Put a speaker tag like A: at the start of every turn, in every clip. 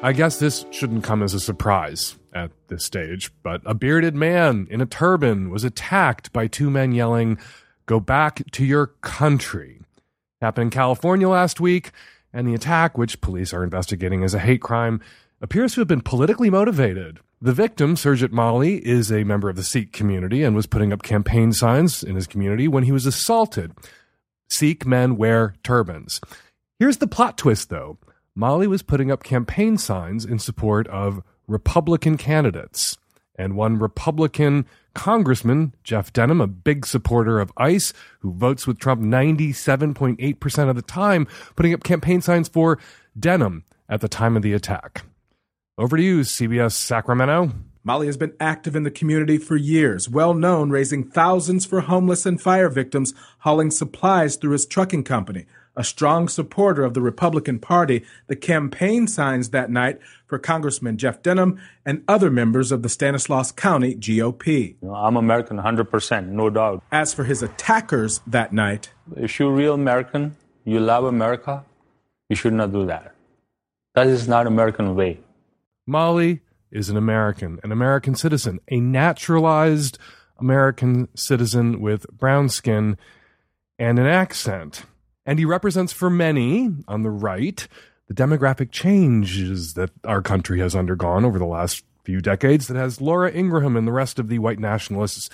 A: I guess this shouldn't come as a surprise at this stage, but a bearded man in a turban was attacked by two men yelling, Go back to your country. Happened in California last week, and the attack, which police are investigating as a hate crime, appears to have been politically motivated. The victim, Surjit Malhi, is a member of the Sikh community and was putting up campaign signs in his community when he was assaulted. Sikh men wear turbans. Here's the plot twist, though. Malhi was putting up campaign signs in support of Republican candidates. And one Republican congressman, Jeff Denham, a big supporter of ICE, who votes with Trump 97.8% of the time, putting up campaign signs for Denham at the time of the attack. Over to you, CBS Sacramento.
B: Malhi has been active in the community for years, well known raising thousands for homeless and fire victims, hauling supplies through his trucking company. A strong supporter of the Republican Party, the campaign signs that night for Congressman Jeff Denham and other members of the Stanislaus County GOP.
C: You know, I'm American 100%, no doubt.
B: As for his attackers that night,
C: If you're real American, you love America, you should not do that. That is not American way.
A: Malhi is an American, an American citizen, a naturalized American citizen with brown skin and an accent. And he represents for many on the right the demographic changes that our country has undergone over the last few decades that has Laura Ingraham and the rest of the white nationalists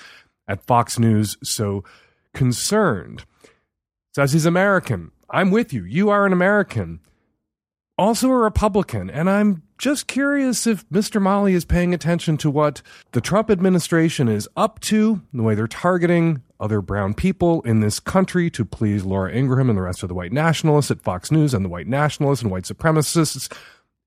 A: at Fox News so concerned. Says he's American. I'm with you. You are an American also a Republican, and I'm just curious if Mr. Malhi is paying attention to what the Trump administration is up to, the way they're targeting other brown people in this country to please Laura Ingraham and the rest of the white nationalists at Fox News and the white nationalists and white supremacists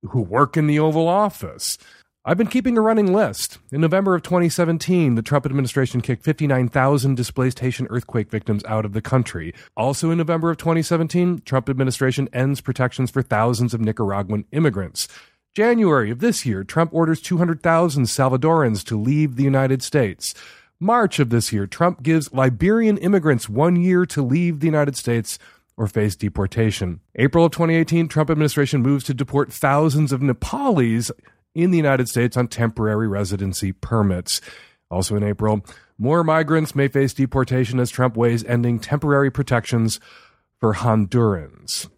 A: who work in the Oval Office. I've been keeping a running list. In November of 2017, the Trump administration kicked 59,000 displaced Haitian earthquake victims out of the country. Also in November of 2017, Trump administration ends protections for thousands of Nicaraguan immigrants. January of this year, Trump orders 200,000 Salvadorans to leave the United States. March of this year, Trump gives Liberian immigrants one year to leave the United States or face deportation. April of 2018, Trump administration moves to deport thousands of Nepalis in the United States on temporary residency permits. Also in April, more migrants may face deportation as Trump weighs ending temporary protections for Hondurans.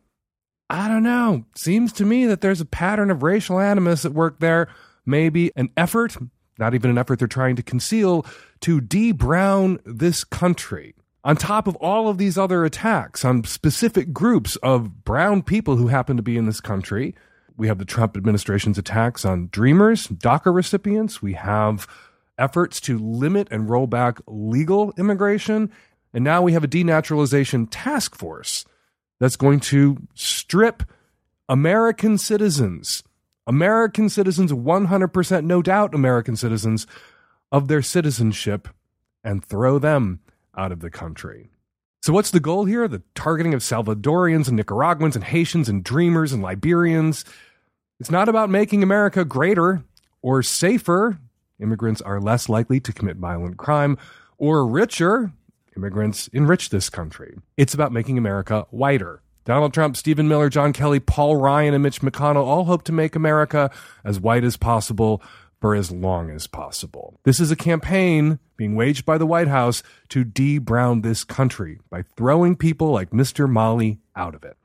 A: I don't know. Seems to me that there's a pattern of racial animus at work there. Maybe an effort, not even an effort they're trying to conceal, to de brown this country. On top of all of these other attacks on specific groups of brown people who happen to be in this country, we have the Trump administration's attacks on Dreamers, DACA recipients. We have efforts to limit and roll back legal immigration. And now we have a denaturalization task force that's going to strip American citizens, American citizens, 100% no doubt American citizens, of their citizenship and throw them out of the country. So, what's the goal here? The targeting of Salvadorians and Nicaraguans and Haitians and Dreamers and Liberians. It's not about making America greater or safer. Immigrants are less likely to commit violent crime or richer. Immigrants enrich this country. It's about making America whiter. Donald Trump, Stephen Miller, John Kelly, Paul Ryan, and Mitch McConnell all hope to make America as white as possible for as long as possible. This is a campaign being waged by the White House to de-brown this country by throwing people like Mr. Malhi out of it.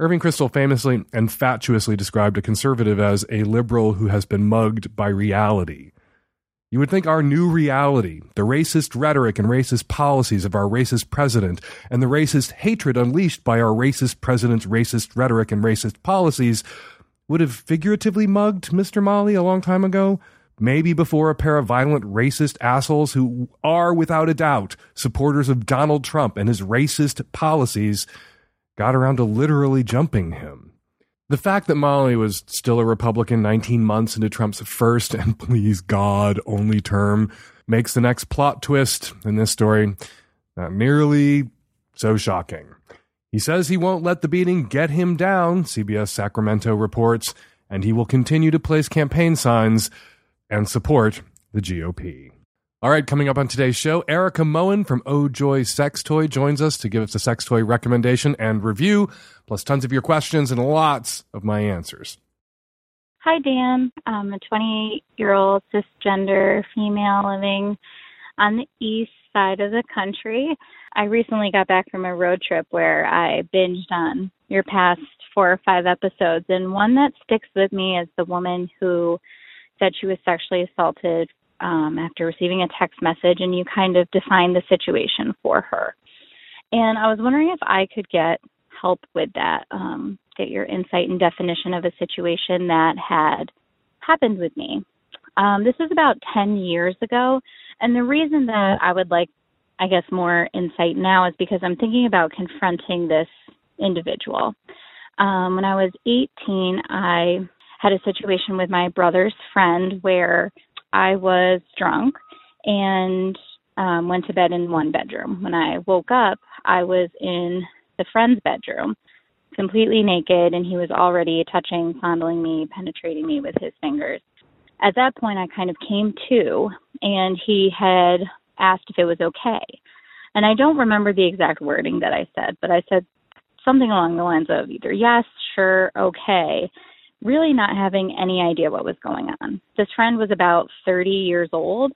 A: Irving Kristol famously and fatuously described a conservative as a liberal who has been mugged by reality. You would think our new reality, the racist rhetoric and racist policies of our racist president, and the racist hatred unleashed by our racist president's racist rhetoric and racist policies, would have figuratively mugged Mr. Malhi a long time ago. Maybe before a pair of violent racist assholes who are, without a doubt, supporters of Donald Trump and his racist policies got around to literally jumping him. The fact that Malhi was still a Republican 19 months into Trump's first and please God only term makes the next plot twist in this story not nearly so shocking. He says he won't let the beating get him down, CBS Sacramento reports, and he will continue to place campaign signs and support the GOP. All right, coming up on today's show, Erica Moen from Oh Joy Sex Toy joins us to give us a sex toy recommendation and review, plus tons of your questions and lots of my answers.
D: Hi, Dan. I'm a 28 year old cisgender female living on the east side of the country. I recently got back from a road trip where I binged on your past four or five episodes, and one that sticks with me is the woman who said she was sexually assaulted um, after receiving a text message, and you kind of defined the situation for her. And I was wondering if I could get help with that, um, get your insight and definition of a situation that had happened with me. Um, this was about 10 years ago, and the reason that I would like, I guess, more insight now is because I'm thinking about confronting this individual. Um, when I was 18, I had a situation with my brother's friend where I was drunk and um, went to bed in one bedroom. When I woke up, I was in the friend's bedroom, completely naked, and he was already touching, fondling me, penetrating me with his fingers. At that point, I kind of came to, and he had asked if it was okay. And I don't remember the exact wording that I said, but I said something along the lines of either yes, sure, okay really not having any idea what was going on. This friend was about 30 years old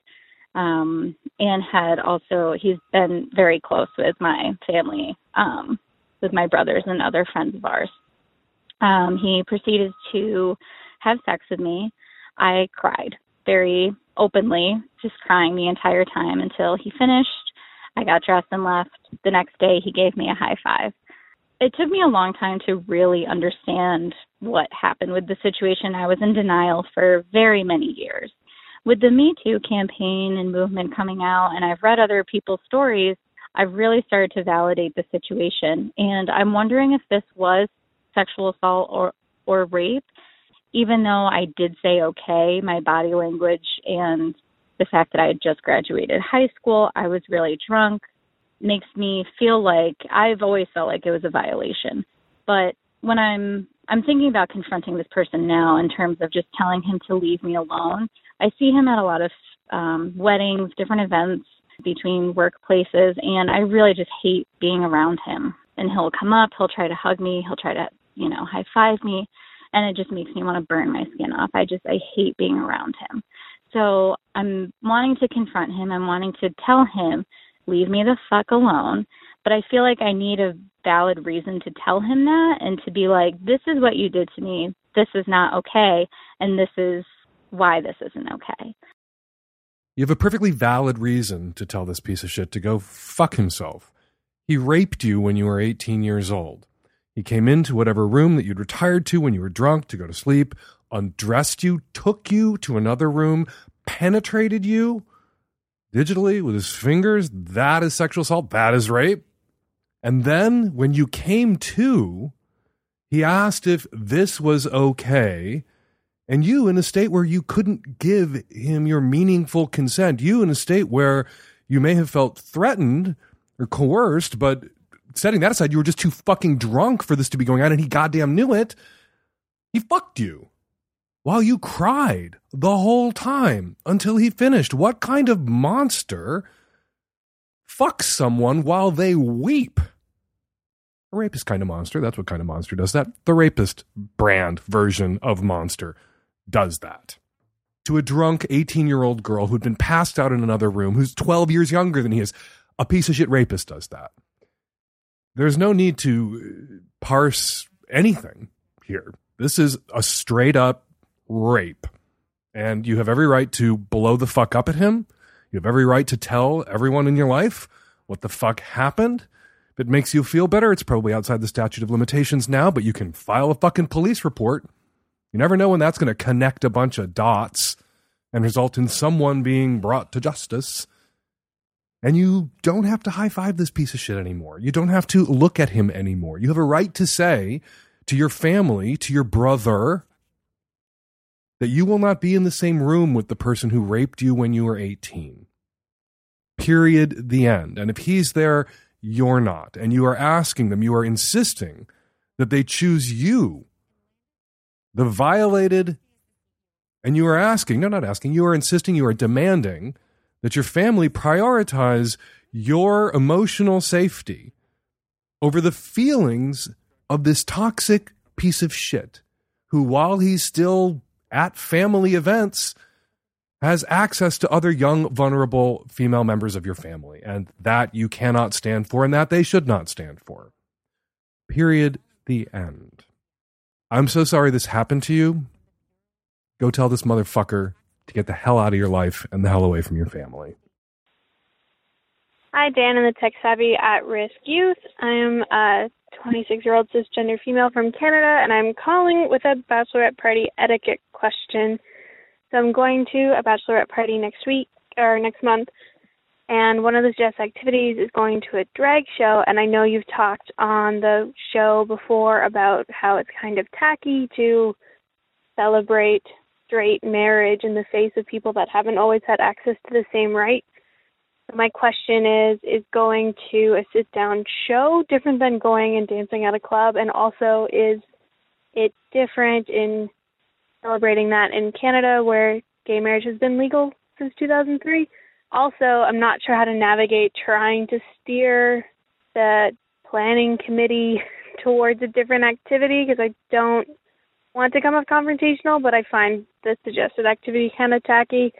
D: um, and had also, he's been very close with my family, um, with my brothers and other friends of ours. Um, he proceeded to have sex with me. I cried very openly, just crying the entire time until he finished. I got dressed and left. The next day, he gave me a high five it took me a long time to really understand what happened with the situation. I was in denial for very many years. With the Me Too campaign and movement coming out, and I've read other people's stories, I've really started to validate the situation. And I'm wondering if this was sexual assault or, or rape. Even though I did say okay, my body language and the fact that I had just graduated high school, I was really drunk makes me feel like I've always felt like it was a violation. But when I'm I'm thinking about confronting this person now in terms of just telling him to leave me alone. I see him at a lot of um weddings, different events between workplaces and I really just hate being around him. And he'll come up, he'll try to hug me, he'll try to, you know, high five me and it just makes me want to burn my skin off. I just I hate being around him. So I'm wanting to confront him. I'm wanting to tell him leave me the fuck alone. But I feel like I need a valid reason to tell him that and to be like, this is what you did to me. This is not okay. And this is why this isn't okay.
A: You have a perfectly valid reason to tell this piece of shit to go fuck himself. He raped you when you were 18 years old. He came into whatever room that you'd retired to when you were drunk to go to sleep, undressed you, took you to another room, penetrated you, digitally with his fingers, that is sexual assault, that is rape. And then when you came to, he asked if this was okay. And you, in a state where you couldn't give him your meaningful consent, you, in a state where you may have felt threatened or coerced, but setting that aside, you were just too fucking drunk for this to be going on, and he goddamn knew it. He fucked you while you cried the whole time until he finished. What kind of monster fucks someone while they weep? A rapist kind of monster. That's what kind of monster does that. The rapist brand version of monster does that. To a drunk 18 year old girl who'd been passed out in another room, who's 12 years younger than he is, a piece of shit rapist does that. There's no need to uh, parse anything here. This is a straight up rape. And you have every right to blow the fuck up at him. You have every right to tell everyone in your life what the fuck happened. If it makes you feel better, it's probably outside the statute of limitations now, but you can file a fucking police report. You never know when that's going to connect a bunch of dots and result in someone being brought to justice. And you don't have to high five this piece of shit anymore. You don't have to look at him anymore. You have a right to say to your family, to your brother, that you will not be in the same room with the person who raped you when you were 18. Period. The end. And if he's there, you're not. And you are asking them, you are insisting that they choose you, the violated, and you are asking, no, not asking, you are insisting, you are demanding that your family prioritize your emotional safety over the feelings of this toxic piece of shit who, while he's still at family events, has access to other young, vulnerable female members of your family. And that you cannot stand for, and that they should not stand for. Period. The end. I'm so sorry this happened to you. Go tell this motherfucker to get the hell out of your life and the hell away from your family.
E: Hi, Dan and the Tech Savvy at Risk Youth. I am a uh, 26 year old cisgender female from Canada, and I'm calling with a bachelorette party etiquette question. So I'm going to a bachelorette party next week or next month, and one of the suggested activities is going to a drag show. And I know you've talked on the show before about how it's kind of tacky to celebrate straight marriage in the face of people that haven't always had access to the same rights. My question is is going to a sit down show different than going and dancing at a club? And also, is it different in celebrating that in Canada where gay marriage has been legal since 2003? Also, I'm not sure how to navigate trying to steer the planning committee towards a different activity because I don't want to come off confrontational, but I find the suggested activity kind of tacky.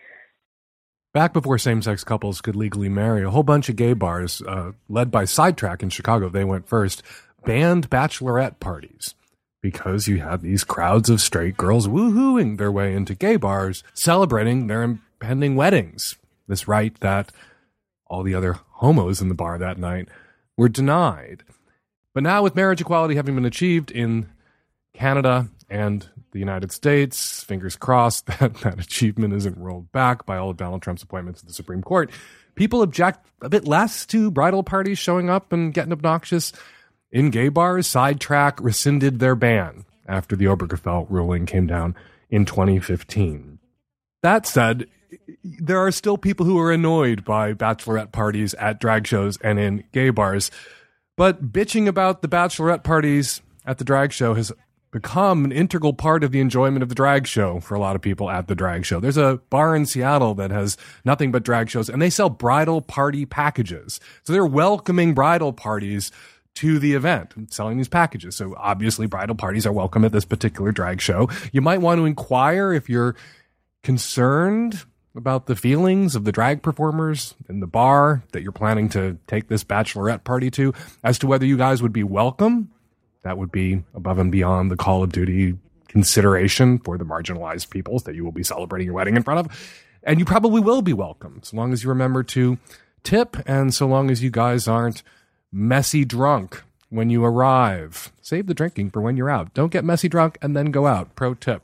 A: Back before same sex couples could legally marry, a whole bunch of gay bars, uh, led by Sidetrack in Chicago, they went first, banned bachelorette parties because you had these crowds of straight girls woohooing their way into gay bars, celebrating their impending weddings. This right that all the other homos in the bar that night were denied. But now, with marriage equality having been achieved in Canada and the United States. Fingers crossed that that achievement isn't rolled back by all of Donald Trump's appointments to the Supreme Court. People object a bit less to bridal parties showing up and getting obnoxious. In gay bars, Sidetrack rescinded their ban after the Obergefell ruling came down in 2015. That said, there are still people who are annoyed by bachelorette parties at drag shows and in gay bars. But bitching about the bachelorette parties at the drag show has become an integral part of the enjoyment of the drag show for a lot of people at the drag show. There's a bar in Seattle that has nothing but drag shows and they sell bridal party packages. So they're welcoming bridal parties to the event and selling these packages. So obviously bridal parties are welcome at this particular drag show. You might want to inquire if you're concerned about the feelings of the drag performers in the bar that you're planning to take this bachelorette party to as to whether you guys would be welcome that would be above and beyond the Call of Duty consideration for the marginalized peoples that you will be celebrating your wedding in front of. And you probably will be welcome, so long as you remember to tip and so long as you guys aren't messy drunk when you arrive. Save the drinking for when you're out. Don't get messy drunk and then go out. Pro tip.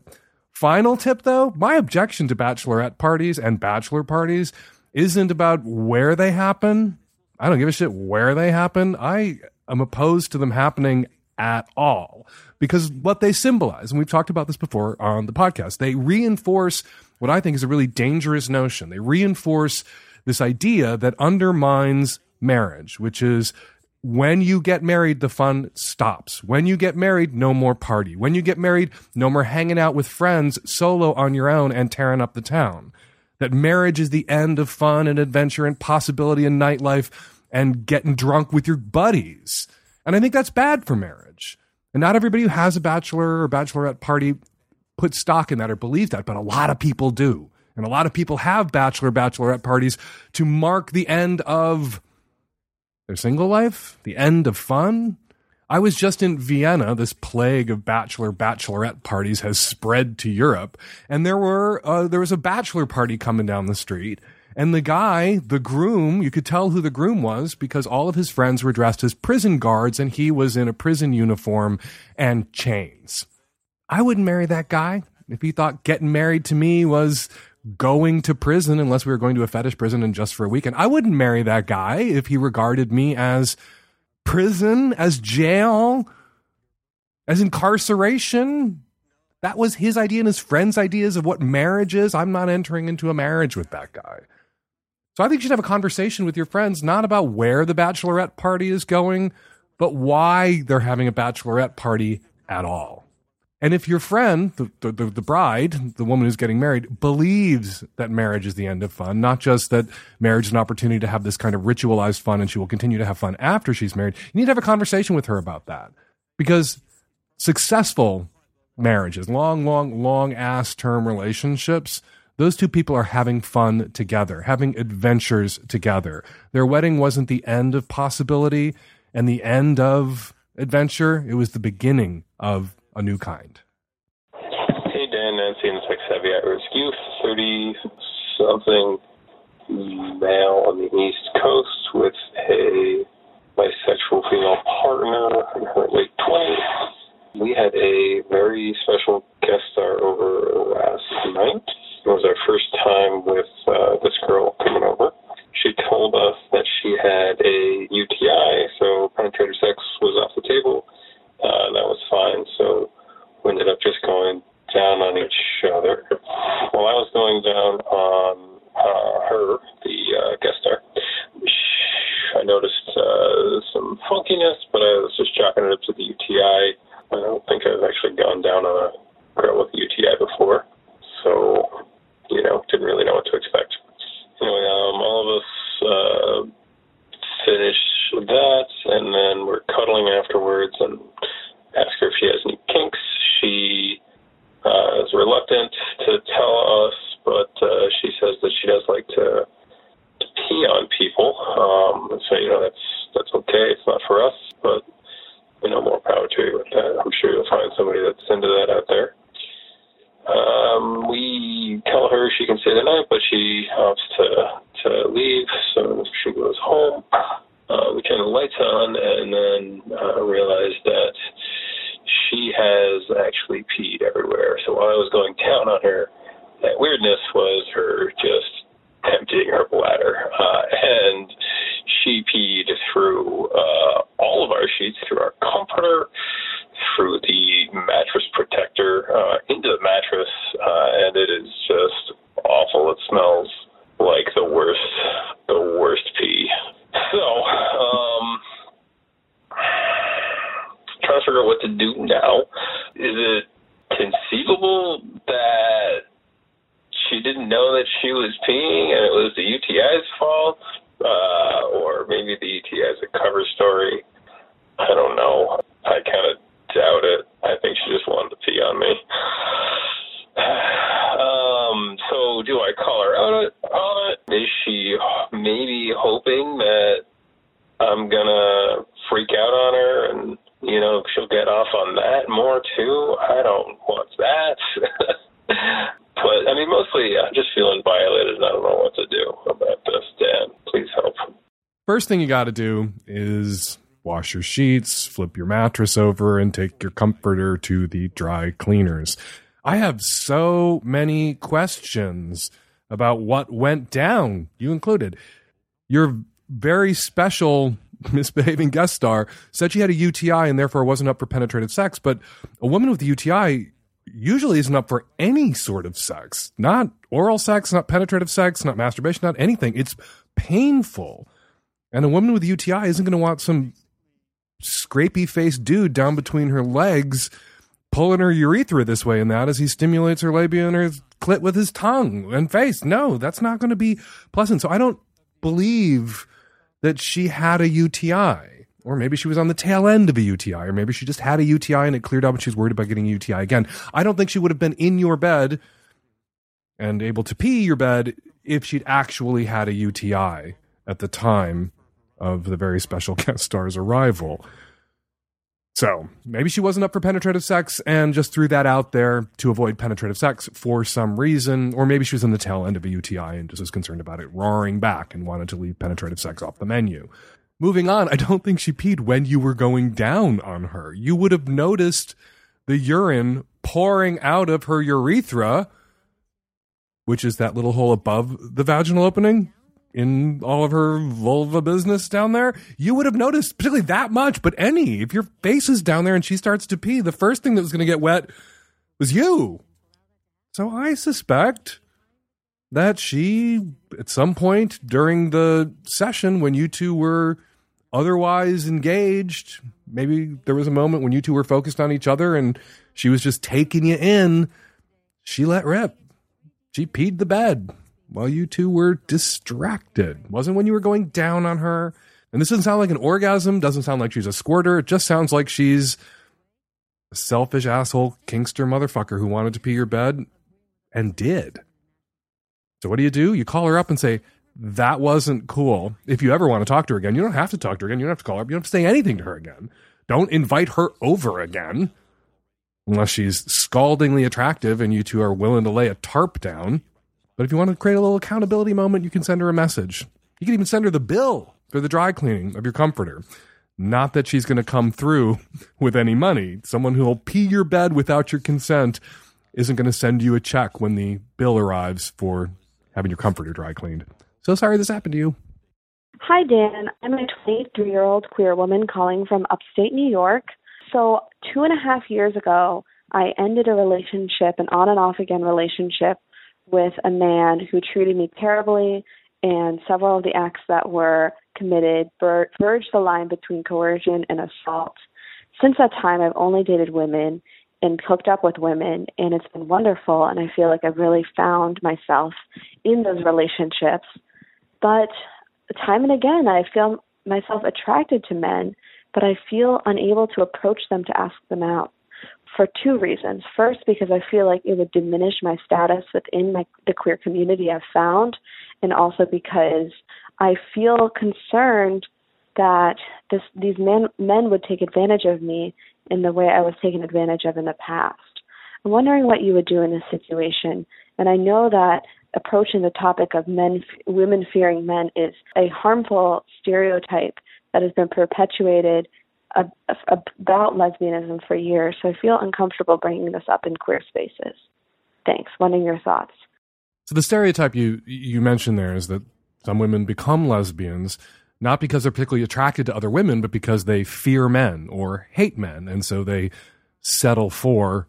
A: Final tip though, my objection to bachelorette parties and bachelor parties isn't about where they happen. I don't give a shit where they happen. I am opposed to them happening at all because what they symbolize, and we've talked about this before on the podcast, they reinforce what I think is a really dangerous notion. They reinforce this idea that undermines marriage, which is when you get married, the fun stops. When you get married, no more party. When you get married, no more hanging out with friends solo on your own and tearing up the town. That marriage is the end of fun and adventure and possibility and nightlife and getting drunk with your buddies. And I think that's bad for marriage. And not everybody who has a bachelor or bachelorette party puts stock in that or believes that, but a lot of people do. And a lot of people have bachelor, bachelorette parties to mark the end of their single life, the end of fun. I was just in Vienna. This plague of bachelor, bachelorette parties has spread to Europe. And there were, uh, there was a bachelor party coming down the street and the guy, the groom, you could tell who the groom was because all of his friends were dressed as prison guards and he was in a prison uniform and chains. I wouldn't marry that guy if he thought getting married to me was going to prison unless we were going to a fetish prison and just for a weekend. I wouldn't marry that guy if he regarded me as prison, as jail, as incarceration. That was his idea and his friends' ideas of what marriage is. I'm not entering into a marriage with that guy. So I think you should have a conversation with your friends, not about where the bachelorette party is going, but why they're having a bachelorette party at all. And if your friend, the, the, the, bride, the woman who's getting married, believes that marriage is the end of fun, not just that marriage is an opportunity to have this kind of ritualized fun and she will continue to have fun after she's married, you need to have a conversation with her about that. Because successful marriages, long, long, long ass term relationships, those two people are having fun together, having adventures together. Their wedding wasn't the end of possibility and the end of adventure, it was the beginning of a new kind.
F: Hey, Dan, Nancy, and Sex at Risk Youth, 30 something male on the East Coast with a bisexual female partner in her late 20s. We had a very special guest star over last night. It was our first time with uh, this girl coming over. She told us that she had a UTI, so penetrative sex was off the table uh, that was fine. So we ended up just going down on each other. While I was going down on uh, her, the uh, guest star, I noticed uh, some funkiness, but I was just chalking it up to the UTI. I don't think I've actually gone down on a girl with a UTI before, so you know, didn't really know what to expect. Anyway, um, all of us uh, finished that, and then we're cuddling afterwards and ask her if she has any kinks. She uh, is reluctant to tell us, but uh, she says that she does like to, to pee on people. Um, so you know that's that's okay. It's not for us, but you know more power to you with that. I'm sure you'll find somebody that's into that out there. Um, we tell her she can stay the night, but she opts to to leave, so she goes home uh, we turn the lights on and then uh, realized that she has actually peed everywhere. So while I was going down on her, that weirdness was her just emptying her bladder. Uh, and she peed through uh, all of our sheets, through our comforter, through the mattress protector, uh, into the mattress, uh, and it is just awful. It smells like the worst, the worst pee so, um, trying to figure out what to do now. Is it conceivable that she didn't know that she was peeing and it was the UTI's fault? Uh, or maybe the UTI is a cover story. I don't know. I kind of doubt it. I think she just wanted to pee on me. Um, so do I call her out on it? Is she maybe hoping that I'm gonna freak out on her and you know she'll get off on that more too? I don't want that. but I mean, mostly I'm just feeling violated and I don't know what to do about this. Dan, please help.
A: First thing you got to do is wash your sheets, flip your mattress over, and take your comforter to the dry cleaners. I have so many questions about what went down, you included. Your very special misbehaving guest star said she had a UTI and therefore wasn't up for penetrative sex, but a woman with a UTI usually isn't up for any sort of sex, not oral sex, not penetrative sex, not masturbation, not anything. It's painful. And a woman with UTI isn't going to want some scrapey faced dude down between her legs pulling her urethra this way and that as he stimulates her labia and her clit with his tongue and face. No, that's not going to be pleasant. So I don't believe that she had a UTI. Or maybe she was on the tail end of a UTI, or maybe she just had a UTI and it cleared up and she's worried about getting a UTI again. I don't think she would have been in your bed and able to pee your bed if she'd actually had a UTI at the time of the very special guest star's arrival. So maybe she wasn't up for penetrative sex and just threw that out there to avoid penetrative sex for some reason. Or maybe she was in the tail end of a UTI and just was concerned about it roaring back and wanted to leave penetrative sex off the menu. Moving on, I don't think she peed when you were going down on her. You would have noticed the urine pouring out of her urethra, which is that little hole above the vaginal opening in all of her vulva business down there, you would have noticed particularly that much. But any, if your face is down there and she starts to pee, the first thing that was going to get wet was you. So I suspect that she, at some point during the session when you two were otherwise engaged, maybe there was a moment when you two were focused on each other and she was just taking you in, she let rip. She peed the bed while you two were distracted. Wasn't when you were going down on her. And this doesn't sound like an orgasm, doesn't sound like she's a squirter. It just sounds like she's a selfish asshole kinkster motherfucker who wanted to pee your bed and did. So what do you do? You call her up and say, that wasn't cool. If you ever want to talk to her again, you don't have to talk to her again. You don't have to call her up. You don't have to say anything to her again. Don't invite her over again unless she's scaldingly attractive and you two are willing to lay a tarp down. But if you want to create a little accountability moment, you can send her a message. You can even send her the bill for the dry cleaning of your comforter. Not that she's going to come through with any money. Someone who will pee your bed without your consent isn't going to send you a check when the bill arrives for having your comforter dry cleaned. So sorry this happened to you.
G: Hi, Dan. I'm a 23 year old queer woman calling from upstate New York. So, two and a half years ago, I ended a relationship, an on and off again relationship, with a man who treated me terribly, and several of the acts that were committed verged the line between coercion and assault. Since that time, I've only dated women and hooked up with women, and it's been wonderful. And I feel like I've really found myself in those relationships. But time and again, I feel myself attracted to men, but I feel unable to approach them to ask them out for two reasons. First, because I feel like it would diminish my status within my, the queer community I've found, and also because I feel concerned that this, these men men would take advantage of me in the way I was taken advantage of in the past. I'm wondering what you would do in this situation, and I know that approaching the topic of men, women fearing men is a harmful stereotype that has been perpetuated about lesbianism for years. So I feel uncomfortable bringing this up in queer spaces. Thanks. Wondering your thoughts.
A: So the stereotype you you mentioned there is that some women become lesbians not because they're particularly attracted to other women, but because they fear men or hate men, and so they settle for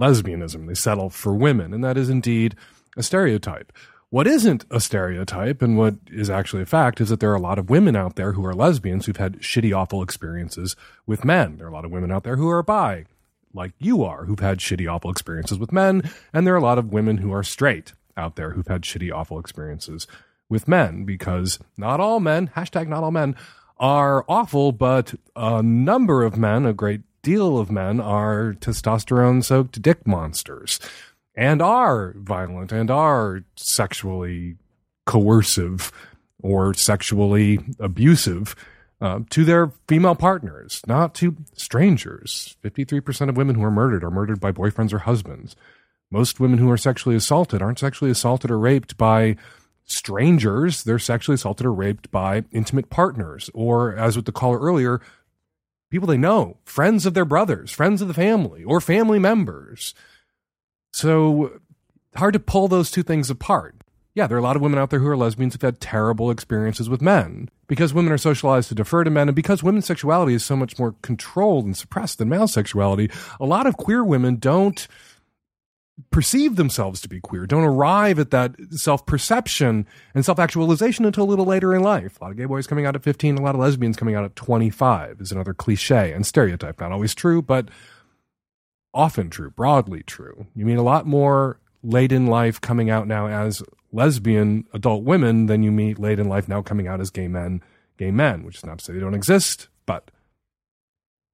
A: lesbianism. They settle for women, and that is indeed a stereotype. What isn't a stereotype and what is actually a fact is that there are a lot of women out there who are lesbians who've had shitty, awful experiences with men. There are a lot of women out there who are bi, like you are, who've had shitty, awful experiences with men. And there are a lot of women who are straight out there who've had shitty, awful experiences with men because not all men, hashtag not all men, are awful, but a number of men, a great deal of men, are testosterone soaked dick monsters and are violent and are sexually coercive or sexually abusive uh, to their female partners, not to strangers. 53% of women who are murdered are murdered by boyfriends or husbands. Most women who are sexually assaulted aren't sexually assaulted or raped by strangers. They're sexually assaulted or raped by intimate partners, or as with the caller earlier, people they know, friends of their brothers, friends of the family, or family members. So hard to pull those two things apart. Yeah, there are a lot of women out there who are lesbians who've had terrible experiences with men because women are socialized to defer to men and because women's sexuality is so much more controlled and suppressed than male sexuality. A lot of queer women don't perceive themselves to be queer, don't arrive at that self perception and self actualization until a little later in life. A lot of gay boys coming out at 15, a lot of lesbians coming out at 25 is another cliche and stereotype. Not always true, but often true, broadly true. You meet a lot more late in life coming out now as lesbian adult women than you meet late in life now coming out as gay men, gay men, which is not to say they don't exist, but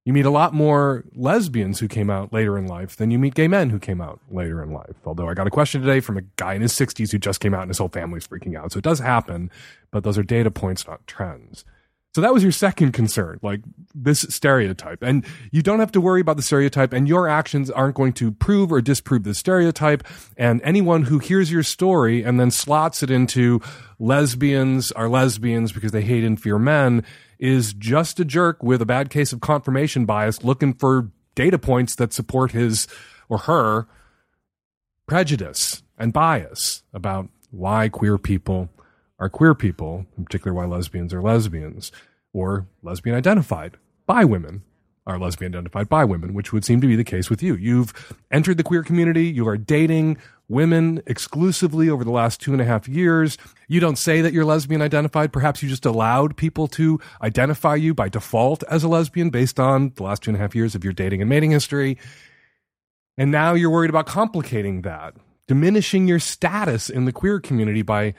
A: you meet a lot more lesbians who came out later in life than you meet gay men who came out later in life. Although I got a question today from a guy in his 60s who just came out and his whole family's freaking out. So it does happen, but those are data points, not trends. So that was your second concern, like this stereotype. And you don't have to worry about the stereotype, and your actions aren't going to prove or disprove the stereotype. And anyone who hears your story and then slots it into lesbians are lesbians because they hate and fear men is just a jerk with a bad case of confirmation bias looking for data points that support his or her prejudice and bias about why queer people are queer people, in particular why lesbians are lesbians, or lesbian identified by women are lesbian identified by women, which would seem to be the case with you. You've entered the queer community, you are dating women exclusively over the last two and a half years. You don't say that you're lesbian identified. Perhaps you just allowed people to identify you by default as a lesbian based on the last two and a half years of your dating and mating history. And now you're worried about complicating that, diminishing your status in the queer community by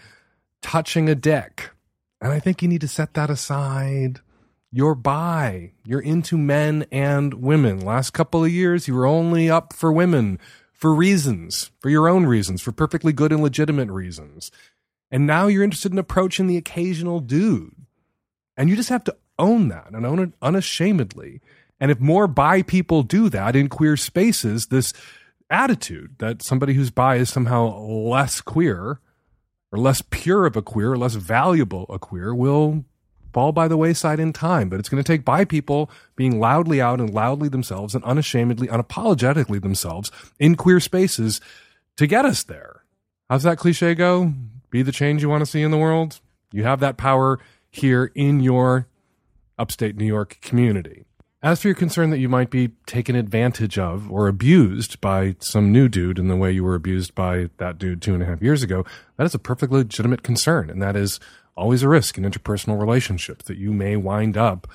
A: touching a dick. And I think you need to set that aside you're bi. You're into men and women. Last couple of years, you were only up for women for reasons, for your own reasons, for perfectly good and legitimate reasons. And now you're interested in approaching the occasional dude. And you just have to own that and own it unashamedly. And if more bi people do that in queer spaces, this attitude that somebody who's bi is somehow less queer or less pure of a queer or less valuable a queer will fall by the wayside in time, but it's going to take bi people being loudly out and loudly themselves and unashamedly, unapologetically themselves in queer spaces to get us there. How's that cliche go? Be the change you want to see in the world. You have that power here in your upstate New York community. As for your concern that you might be taken advantage of or abused by some new dude in the way you were abused by that dude two and a half years ago, that is a perfectly legitimate concern. And that is always a risk in interpersonal relationships that you may wind up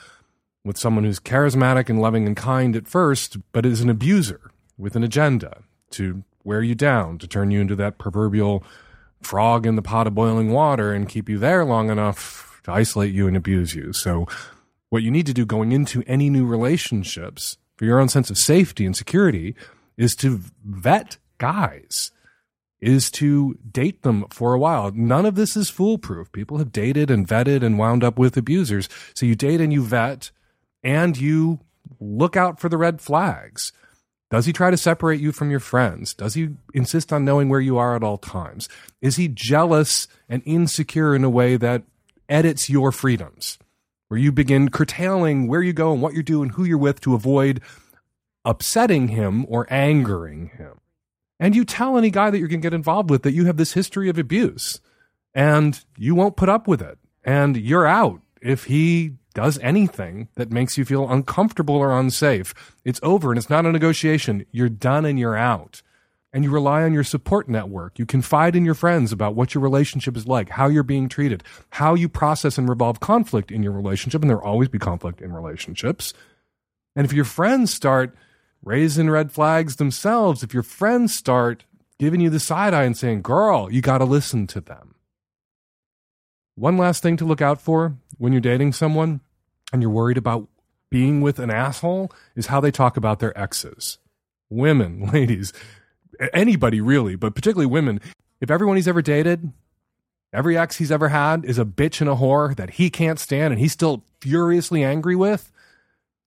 A: with someone who's charismatic and loving and kind at first, but is an abuser with an agenda to wear you down, to turn you into that proverbial frog in the pot of boiling water and keep you there long enough to isolate you and abuse you. So, what you need to do going into any new relationships for your own sense of safety and security is to vet guys is to date them for a while. None of this is foolproof. People have dated and vetted and wound up with abusers. So you date and you vet and you look out for the red flags. Does he try to separate you from your friends? Does he insist on knowing where you are at all times? Is he jealous and insecure in a way that edits your freedoms? Where you begin curtailing where you go and what you do and who you're with to avoid upsetting him or angering him. And you tell any guy that you're going to get involved with that you have this history of abuse and you won't put up with it. And you're out if he does anything that makes you feel uncomfortable or unsafe. It's over and it's not a negotiation. You're done and you're out and you rely on your support network you confide in your friends about what your relationship is like how you're being treated how you process and resolve conflict in your relationship and there'll always be conflict in relationships and if your friends start raising red flags themselves if your friends start giving you the side eye and saying, girl, you got to listen to them. One last thing to look out for when you're dating someone and you're worried about being with an asshole is how they talk about their exes. Women, ladies, anybody really, but particularly women. If everyone he's ever dated, every ex he's ever had is a bitch and a whore that he can't stand and he's still furiously angry with,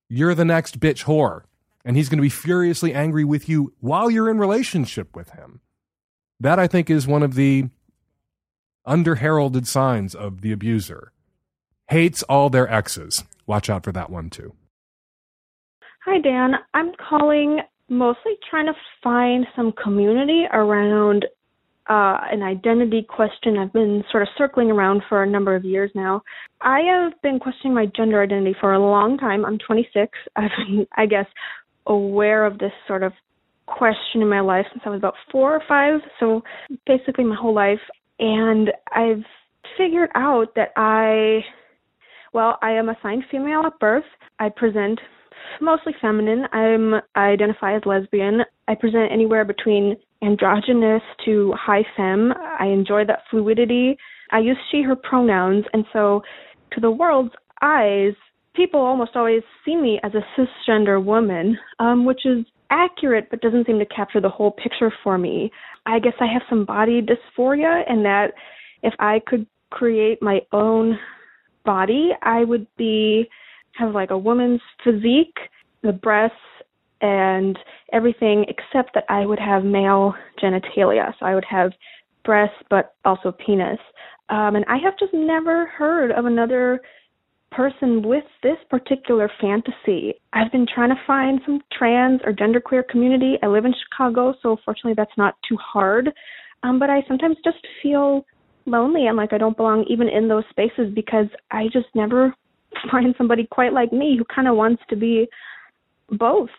A: you're the next bitch whore and he's going to be furiously angry with you while you're in relationship with him. That I think is one of the underheralded signs of the abuser. Hates all their exes. Watch out for that one too.
H: Hi Dan, I'm calling mostly trying to find some community around uh, an identity question I've been sort of circling around for a number of years now. I have been questioning my gender identity for a long time. I'm 26. I've been, I guess, aware of this sort of question in my life since I was about four or five, so basically my whole life. And I've figured out that I, well, I am assigned female at birth. I present mostly feminine. I'm I identify as lesbian. I present anywhere between androgynous to high femme. I enjoy that fluidity. I use she her pronouns and so to the world's eyes, people almost always see me as a cisgender woman, um, which is accurate but doesn't seem to capture the whole picture for me. I guess I have some body dysphoria, and that if I could create my own body, I would be have like a woman's physique, the breasts and everything except that I would have male genitalia. So I would have breasts but also penis. Um, and I have just never heard of another person with this particular fantasy. I've been trying to find some trans or genderqueer community. I live in Chicago, so fortunately that's not too hard. Um, but I sometimes just feel lonely and like I don't belong even in those spaces because I just never find somebody quite like me who kind of wants to be both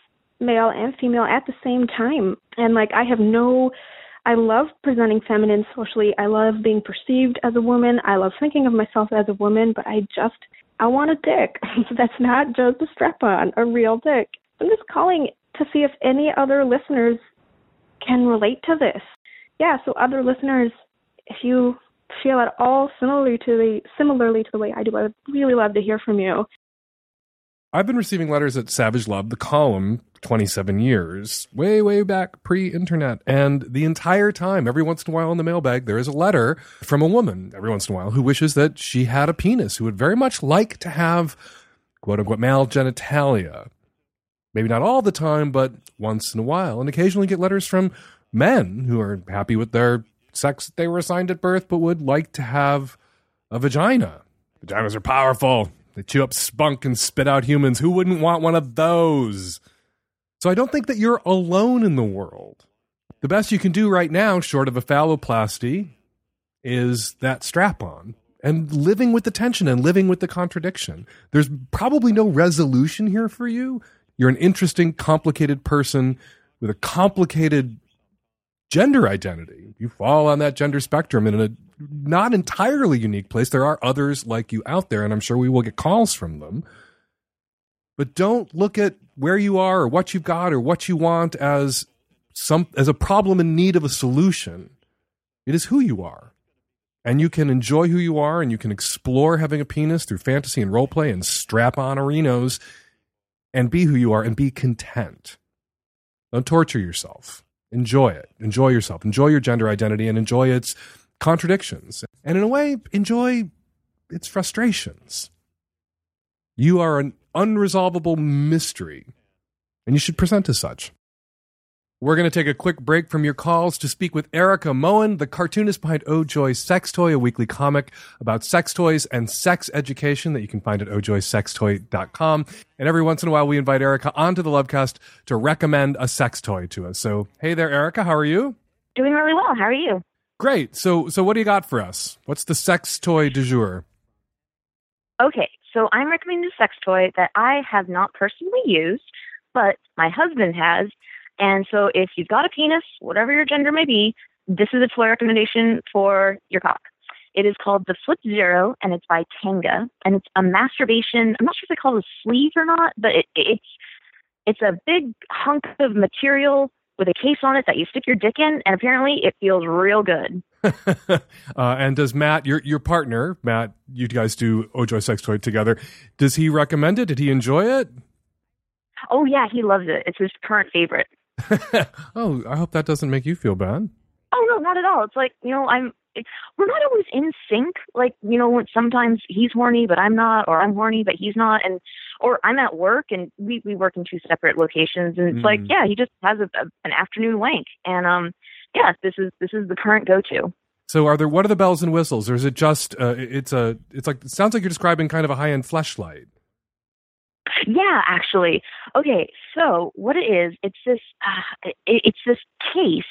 H: male and female at the same time. And like I have no I love presenting feminine socially. I love being perceived as a woman. I love thinking of myself as a woman, but I just I want a dick. That's not just a strap on, a real dick. I'm just calling to see if any other listeners can relate to this. Yeah, so other listeners, if you feel at all similarly to the similarly to the way I do, I would really love to hear from you.
A: I've been receiving letters at Savage Love, the column, 27 years, way, way back pre internet. And the entire time, every once in a while in the mailbag, there is a letter from a woman, every once in a while, who wishes that she had a penis, who would very much like to have quote unquote male genitalia. Maybe not all the time, but once in a while. And occasionally get letters from men who are happy with their sex that they were assigned at birth, but would like to have a vagina. Vaginas are powerful. They chew up spunk and spit out humans. Who wouldn't want one of those? So I don't think that you're alone in the world. The best you can do right now, short of a phalloplasty, is that strap on and living with the tension and living with the contradiction. There's probably no resolution here for you. You're an interesting, complicated person with a complicated gender identity. You fall on that gender spectrum in a not entirely unique place. There are others like you out there, and I'm sure we will get calls from them. But don't look at where you are or what you've got or what you want as some as a problem in need of a solution. It is who you are. And you can enjoy who you are and you can explore having a penis through fantasy and role play and strap on arenos and be who you are and be content. Don't torture yourself. Enjoy it. Enjoy yourself. Enjoy your gender identity and enjoy its contradictions. And in a way, enjoy its frustrations. You are an unresolvable mystery, and you should present as such. We're going to take a quick break from your calls to speak with Erica Moen, the cartoonist behind Oh Joy Sex Toy, a weekly comic about sex toys and sex education that you can find at ohjoysextoy.com. And every once in a while, we invite Erica onto the Lovecast to recommend a sex toy to us. So, hey there, Erica, how are you?
I: Doing really well. How are you?
A: Great. So, so what do you got for us? What's the sex toy du jour?
I: Okay, so I'm recommending a sex toy that I have not personally used, but my husband has. And so if you've got a penis, whatever your gender may be, this is a toy recommendation for your cock. It is called the Flip Zero, and it's by Tenga, and it's a masturbation. I'm not sure if they call it a sleeve or not, but it, it's it's a big hunk of material with a case on it that you stick your dick in, and apparently it feels real good.
A: uh, and does Matt, your your partner, Matt, you guys do Ojoy Sex Toy together? Does he recommend it? Did he enjoy it?
I: Oh yeah, he loves it. It's his current favorite.
A: oh, I hope that doesn't make you feel bad.
I: Oh no, not at all. It's like you know, I'm. It, we're not always in sync. Like you know, sometimes he's horny, but I'm not, or I'm horny, but he's not, and or I'm at work and we we work in two separate locations, and it's mm. like yeah, he just has a, a, an afternoon wank, and um, yeah, this is this is the current go to.
A: So are there what are the bells and whistles, or is it just uh, it's a it's like it sounds like you're describing kind of a high end fleshlight.
I: Yeah, actually. Okay, so what it is, it's this uh, it, it's this case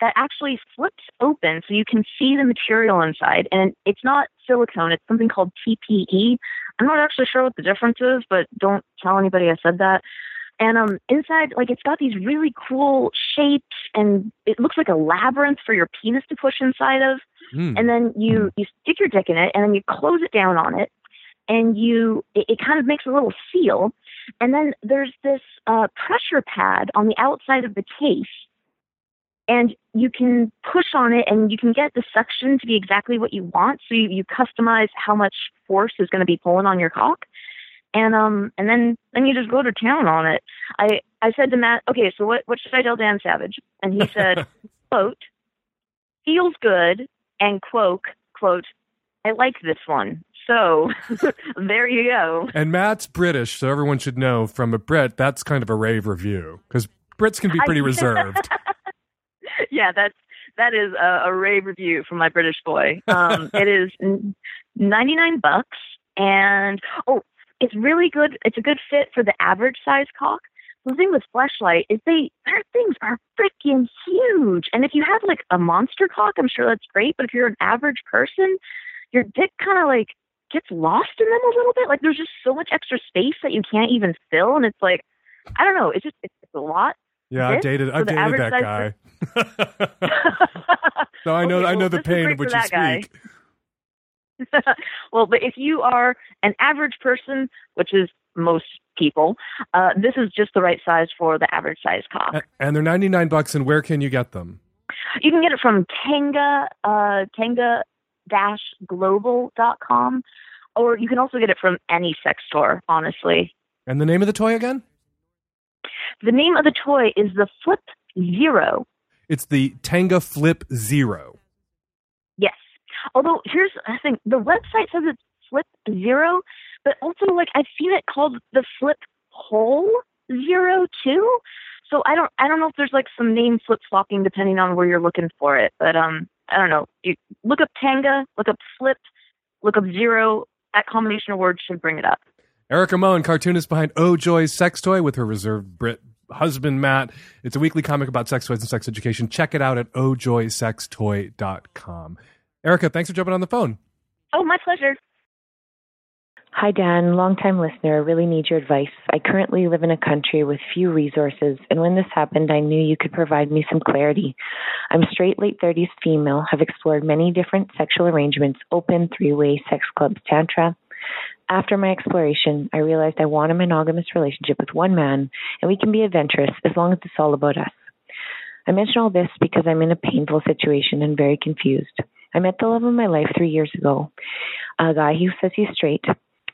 I: that actually flips open so you can see the material inside and it's not silicone, it's something called TPE. I'm not actually sure what the difference is, but don't tell anybody I said that. And um inside like it's got these really cool shapes and it looks like a labyrinth for your penis to push inside of. Mm. And then you you stick your dick in it and then you close it down on it and you it, it kind of makes a little seal and then there's this uh, pressure pad on the outside of the case and you can push on it and you can get the suction to be exactly what you want. So you, you customize how much force is going to be pulling on your cock and um and then then you just go to town on it. I i said to matt okay so what what should i tell dan savage? And he said quote feels good and quote quote i like this one so there you go.
A: And Matt's British, so everyone should know from a Brit, that's kind of a rave review because Brits can be pretty reserved.
I: yeah, that's that is a, a, rave review from my British boy. Um, it is ninety nine bucks, and oh, it's really good. It's a good fit for the average size cock. The thing with fleshlight is they their things are freaking huge, and if you have like a monster cock, I'm sure that's great. But if you're an average person, your dick kind of like gets lost in them a little bit. Like there's just so much extra space that you can't even fill, and it's like I don't know. It's just it's, it's a lot.
A: Yeah, I've dated. I've dated that guy. so I know.
I: Okay,
A: I know the pain of which you speak.
I: well, but if you are an average person, which is most people, uh, this is just the right size for the average size cock.
A: And they're ninety nine bucks. And where can you get them?
I: You can get it from Tenga, uh, Tenga-global.com, or you can also get it from any sex store, honestly.
A: And the name of the toy again?
I: The name of the toy is the Flip Zero.
A: It's the Tenga Flip Zero.
I: Yes. Although here's the thing, the website says it's Flip Zero, but also like I've seen it called the Flip Hole Zero too. So I don't I don't know if there's like some name flip flopping depending on where you're looking for it. But um I don't know. You look up Tenga, look up Flip, look up Zero. That combination of words should bring it up.
A: Erica Moen, cartoonist behind Oh Joy's sex toy with her reserved Brit husband Matt. It's a weekly comic about sex toys and sex education. Check it out at ohjoysextoy.com. Erica, thanks for jumping on the phone.
I: Oh, my pleasure.
J: Hi, Dan. Longtime listener. Really need your advice. I currently live in a country with few resources, and when this happened, I knew you could provide me some clarity. I'm straight, late 30s female, have explored many different sexual arrangements open, three way, sex clubs, tantra. After my exploration, I realized I want a monogamous relationship with one man, and we can be adventurous as long as it's all about us. I mention all this because I'm in a painful situation and very confused. I met the love of my life three years ago, a guy who says he's straight.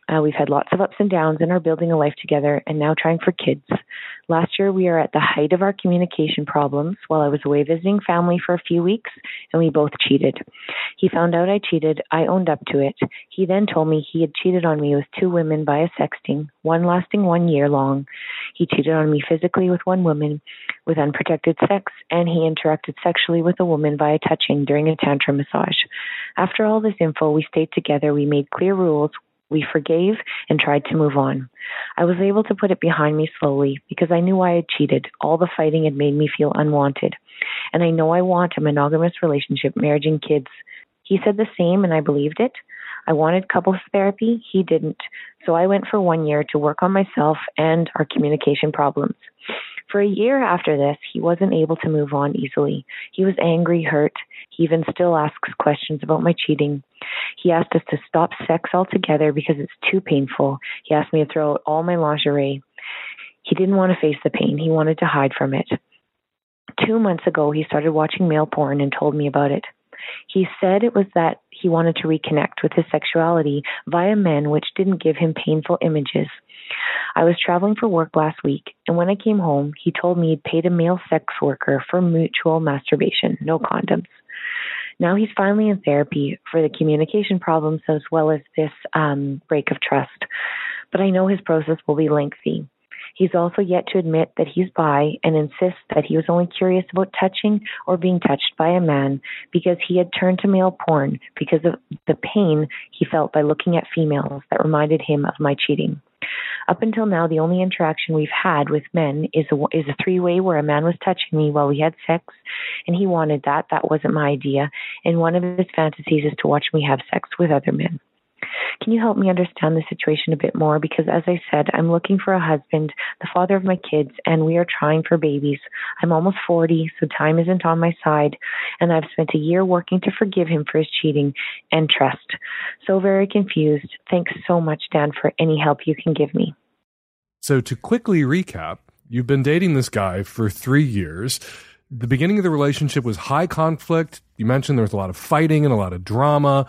J: Uh, we've had lots of ups and downs and are building a life together and now trying for kids. Last year, we are at the height of our communication problems while I was away visiting family for a few weeks, and we both cheated. He found out I cheated. I owned up to it. He then told me he had cheated on me with two women via sexting, one lasting one year long. He cheated on me physically with one woman with unprotected sex, and he interacted sexually with a woman via touching during a tantra massage. After all this info, we stayed together. We made clear rules. We forgave and tried to move on. I was able to put it behind me slowly because I knew I had cheated. All the fighting had made me feel unwanted. And I know I want a monogamous relationship, marriage, and kids. He said the same, and I believed it. I wanted couples therapy. He didn't. So I went for one year to work on myself and our communication problems. For a year after this, he wasn't able to move on easily. He was angry, hurt. He even still asks questions about my cheating. He asked us to stop sex altogether because it's too painful. He asked me to throw out all my lingerie. He didn't want to face the pain. He wanted to hide from it. Two months ago, he started watching male porn and told me about it. He said it was that he wanted to reconnect with his sexuality via men, which didn't give him painful images. I was traveling for work last week, and when I came home, he told me he'd paid a male sex worker for mutual masturbation, no condoms. Now he's finally in therapy for the communication problems as well as this um, break of trust. But I know his process will be lengthy. He's also yet to admit that he's bi and insists that he was only curious about touching or being touched by a man because he had turned to male porn because of the pain he felt by looking at females that reminded him of my cheating. Up until now, the only interaction we've had with men is a, is a three way where a man was touching me while we had sex, and he wanted that. That wasn't my idea. And one of his fantasies is to watch me have sex with other men. Can you help me understand the situation a bit more? Because as I said, I'm looking for a husband, the father of my kids, and we are trying for babies. I'm almost 40, so time isn't on my side, and I've spent a year working to forgive him for his cheating and trust. So very confused. Thanks so much, Dan, for any help you can give me.
A: So, to quickly recap, you've been dating this guy for three years. The beginning of the relationship was high conflict. You mentioned there was a lot of fighting and a lot of drama.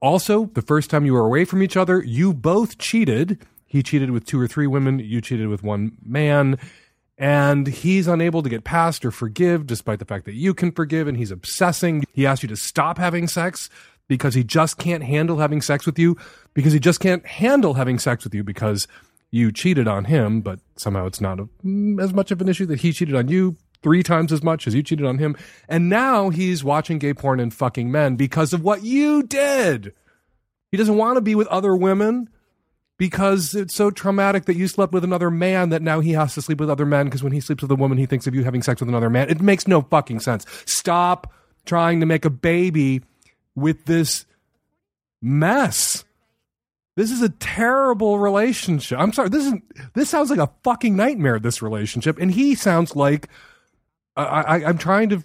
A: Also, the first time you were away from each other, you both cheated. He cheated with two or three women, you cheated with one man. And he's unable to get past or forgive, despite the fact that you can forgive, and he's obsessing. He asked you to stop having sex because he just can't handle having sex with you, because he just can't handle having sex with you because you cheated on him, but somehow it's not a, as much of an issue that he cheated on you three times as much as you cheated on him. And now he's watching gay porn and fucking men because of what you did. He doesn't want to be with other women because it's so traumatic that you slept with another man that now he has to sleep with other men because when he sleeps with a woman, he thinks of you having sex with another man. It makes no fucking sense. Stop trying to make a baby with this mess. This is a terrible relationship. I'm sorry. This is this sounds like a fucking nightmare. This relationship, and he sounds like I, I'm trying to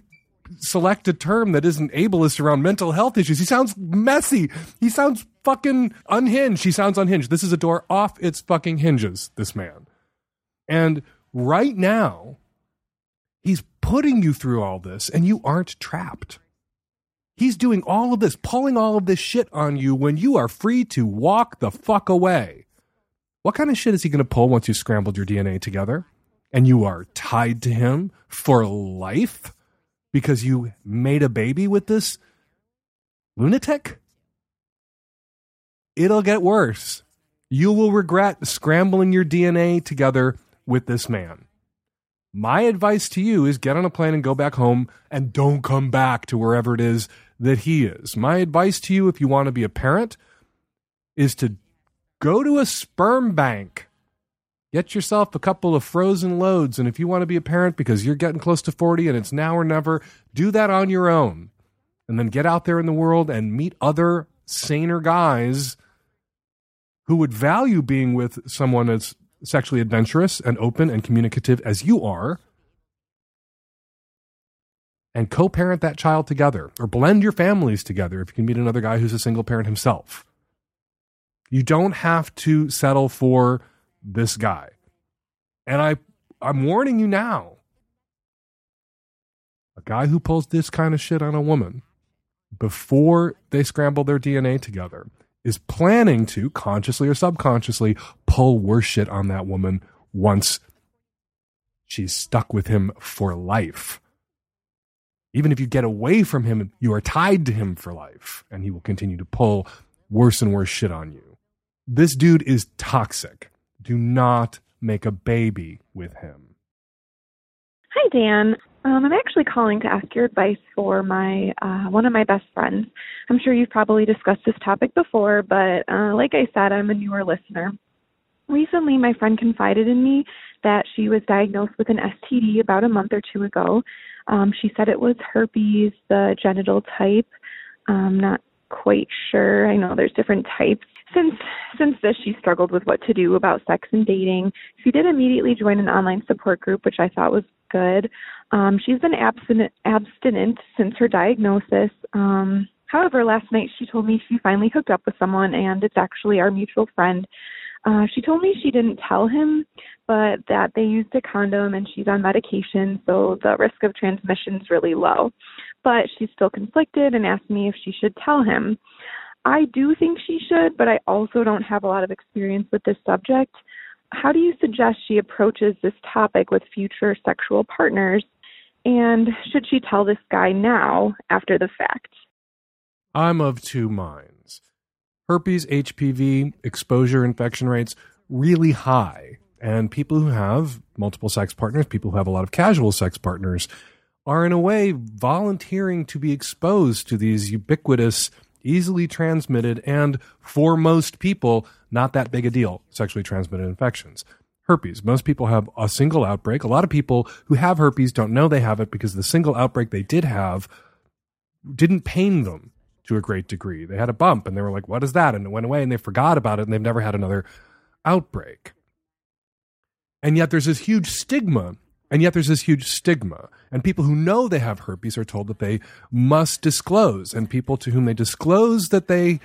A: select a term that isn't ableist around mental health issues. He sounds messy. He sounds fucking unhinged. He sounds unhinged. This is a door off its fucking hinges. This man, and right now, he's putting you through all this, and you aren't trapped. He's doing all of this, pulling all of this shit on you when you are free to walk the fuck away. What kind of shit is he going to pull once you scrambled your DNA together and you are tied to him for life because you made a baby with this lunatic? It'll get worse. You will regret scrambling your DNA together with this man. My advice to you is get on a plane and go back home and don't come back to wherever it is that he is. My advice to you, if you want to be a parent, is to go to a sperm bank. Get yourself a couple of frozen loads. And if you want to be a parent because you're getting close to 40 and it's now or never, do that on your own. And then get out there in the world and meet other saner guys who would value being with someone as sexually adventurous and open and communicative as you are and co parent that child together or blend your families together if you can meet another guy who's a single parent himself. You don't have to settle for this guy. And I, I'm warning you now a guy who pulls this kind of shit on a woman before they scramble their DNA together is planning to, consciously or subconsciously, pull worse shit on that woman once she's stuck with him for life. Even if you get away from him, you are tied to him for life, and he will continue to pull worse and worse shit on you. This dude is toxic. Do not make a baby with him.
K: Hi, Dan. Um, I'm actually calling to ask your advice for my uh, one of my best friends. I'm sure you've probably discussed this topic before, but uh, like I said, I'm a newer listener. Recently, my friend confided in me that she was diagnosed with an STD about a month or two ago. Um, she said it was herpes, the genital type. I'm not quite sure. I know there's different types. Since since this, she struggled with what to do about sex and dating. She did immediately join an online support group, which I thought was good. Um, she's been abstinent abstinent since her diagnosis. Um, however, last night she told me she finally hooked up with someone, and it's actually our mutual friend. Uh, she told me she didn't tell him, but that they used a condom and she's on medication, so the risk of transmission is really low. But she's still conflicted and asked me if she should tell him. I do think she should, but I also don't have a lot of experience with this subject. How do you suggest she approaches this topic with future sexual partners? And should she tell this guy now after the fact?
A: I'm of two minds. Herpes, HPV, exposure infection rates really high. And people who have multiple sex partners, people who have a lot of casual sex partners, are in a way volunteering to be exposed to these ubiquitous, easily transmitted, and for most people, not that big a deal sexually transmitted infections. Herpes. Most people have a single outbreak. A lot of people who have herpes don't know they have it because the single outbreak they did have didn't pain them to a great degree. They had a bump and they were like, what is that? And it went away and they forgot about it and they've never had another outbreak. And yet there's this huge stigma. And yet there's this huge stigma. And people who know they have herpes are told that they must disclose. And people to whom they disclose that they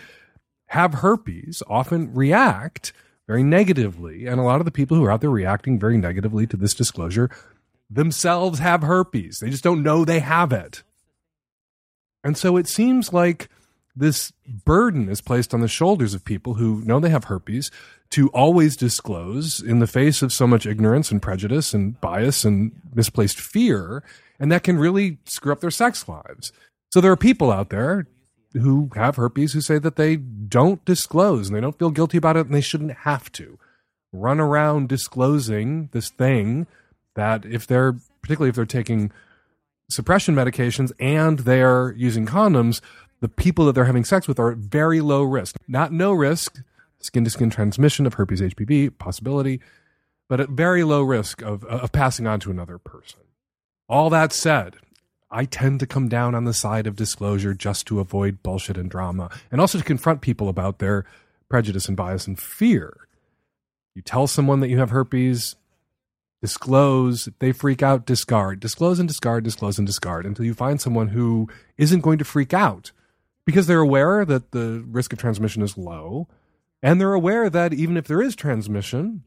A: have herpes often react very negatively. And a lot of the people who are out there reacting very negatively to this disclosure themselves have herpes. They just don't know they have it. And so it seems like this burden is placed on the shoulders of people who know they have herpes to always disclose in the face of so much ignorance and prejudice and bias and misplaced fear. And that can really screw up their sex lives. So there are people out there who have herpes who say that they don't disclose and they don't feel guilty about it and they shouldn't have to run around disclosing this thing that if they're particularly if they're taking suppression medications and they're using condoms the people that they're having sex with are at very low risk. Not no risk skin to skin transmission of herpes hpv possibility but at very low risk of of passing on to another person. All that said I tend to come down on the side of disclosure just to avoid bullshit and drama and also to confront people about their prejudice and bias and fear. You tell someone that you have herpes, disclose, they freak out, discard, disclose and discard, disclose and discard until you find someone who isn't going to freak out because they're aware that the risk of transmission is low and they're aware that even if there is transmission,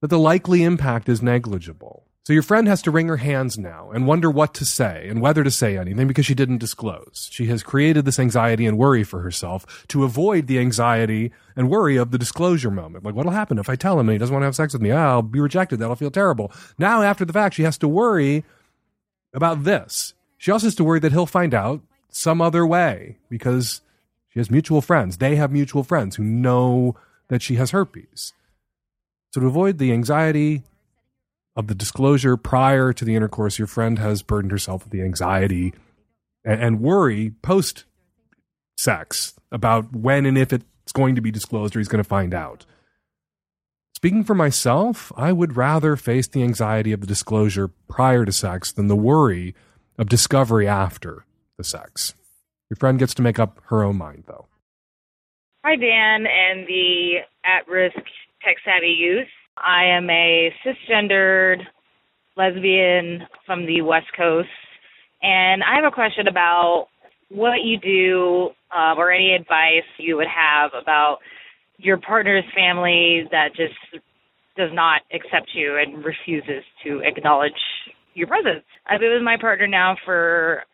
A: that the likely impact is negligible. So your friend has to wring her hands now and wonder what to say and whether to say anything because she didn't disclose. She has created this anxiety and worry for herself to avoid the anxiety and worry of the disclosure moment. Like, what'll happen if I tell him and he doesn't want to have sex with me? I'll be rejected. That'll feel terrible. Now, after the fact, she has to worry about this. She also has to worry that he'll find out some other way because she has mutual friends. They have mutual friends who know that she has herpes. So, to avoid the anxiety of the disclosure prior to the intercourse, your friend has burdened herself with the anxiety and, and worry post sex about when and if it's going to be disclosed or he's going to find out. Speaking for myself, I would rather face the anxiety of the disclosure prior to sex than the worry of discovery after the sex. Your friend gets to make up her own mind, though.
L: Hi, Dan and the at risk tech savvy youth. I am a cisgendered lesbian from the West Coast, and I have a question about what you do uh, or any advice you would have about your partner's family that just does not accept you and refuses to acknowledge your presence. I've been with my partner now for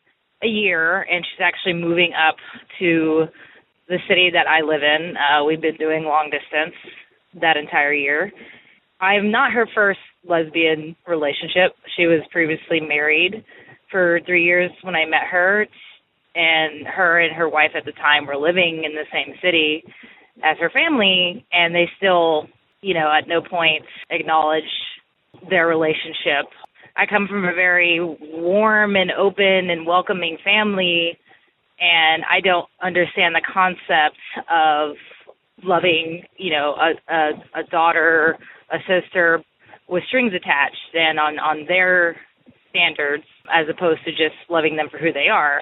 L: a year, and she's actually moving up to the city that I live in. Uh, we've been doing long distance that entire year. I'm not her first lesbian relationship. She was previously married for three years when I met her, and her and her wife at the time were living in the same city as her family, and they still, you know, at no point acknowledge their relationship. I come from a very warm and open and welcoming family, and I don't understand the concept of loving, you know, a, a, a daughter a sister with strings attached and on on their standards as opposed to just loving them for who they are.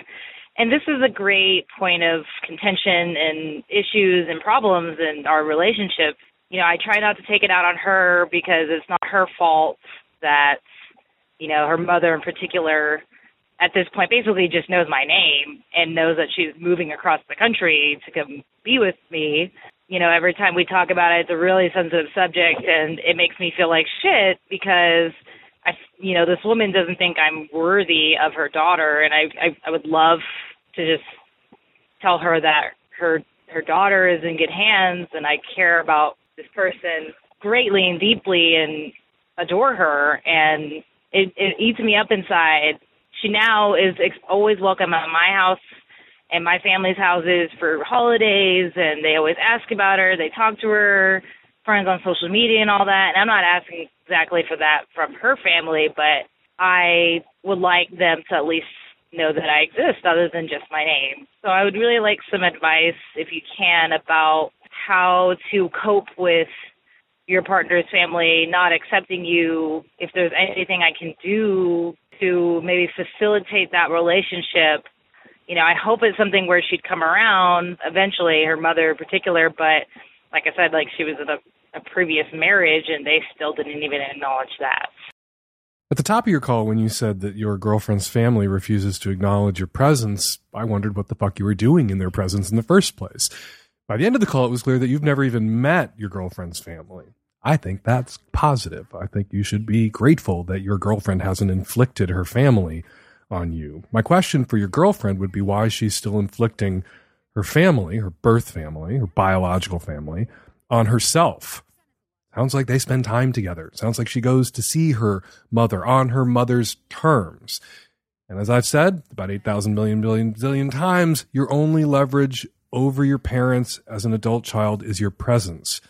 L: And this is a great point of contention and issues and problems in our relationship. You know, I try not to take it out on her because it's not her fault that, you know, her mother in particular at this point basically just knows my name and knows that she's moving across the country to come be with me. You know, every time we talk about it, it's a really sensitive subject, and it makes me feel like shit because I, you know, this woman doesn't think I'm worthy of her daughter, and I, I, I would love to just tell her that her her daughter is in good hands, and I care about this person greatly and deeply, and adore her, and it, it eats me up inside. She now is ex- always welcome at my house and my family's houses for holidays and they always ask about her. They talk to her friends on social media and all that. And i'm not asking exactly for that from her family but i would like them to at least know that i exist other than just my name. So i would really like some advice if you can about how to cope with your partner's family not accepting you if there's anything i can do to maybe facilitate that relationship you know, I hope it's something where she'd come around eventually, her mother in particular, but like I said, like she was in a, a previous marriage and they still didn't even acknowledge that.
A: At the top of your call, when you said that your girlfriend's family refuses to acknowledge your presence, I wondered what the fuck you were doing in their presence in the first place. By the end of the call, it was clear that you've never even met your girlfriend's family. I think that's positive. I think you should be grateful that your girlfriend hasn't inflicted her family on you. My question for your girlfriend would be why she's still inflicting her family, her birth family, her biological family, on herself. Sounds like they spend time together. Sounds like she goes to see her mother on her mother's terms. And as I've said about 8,000 million billion zillion times, your only leverage over your parents as an adult child is your presence.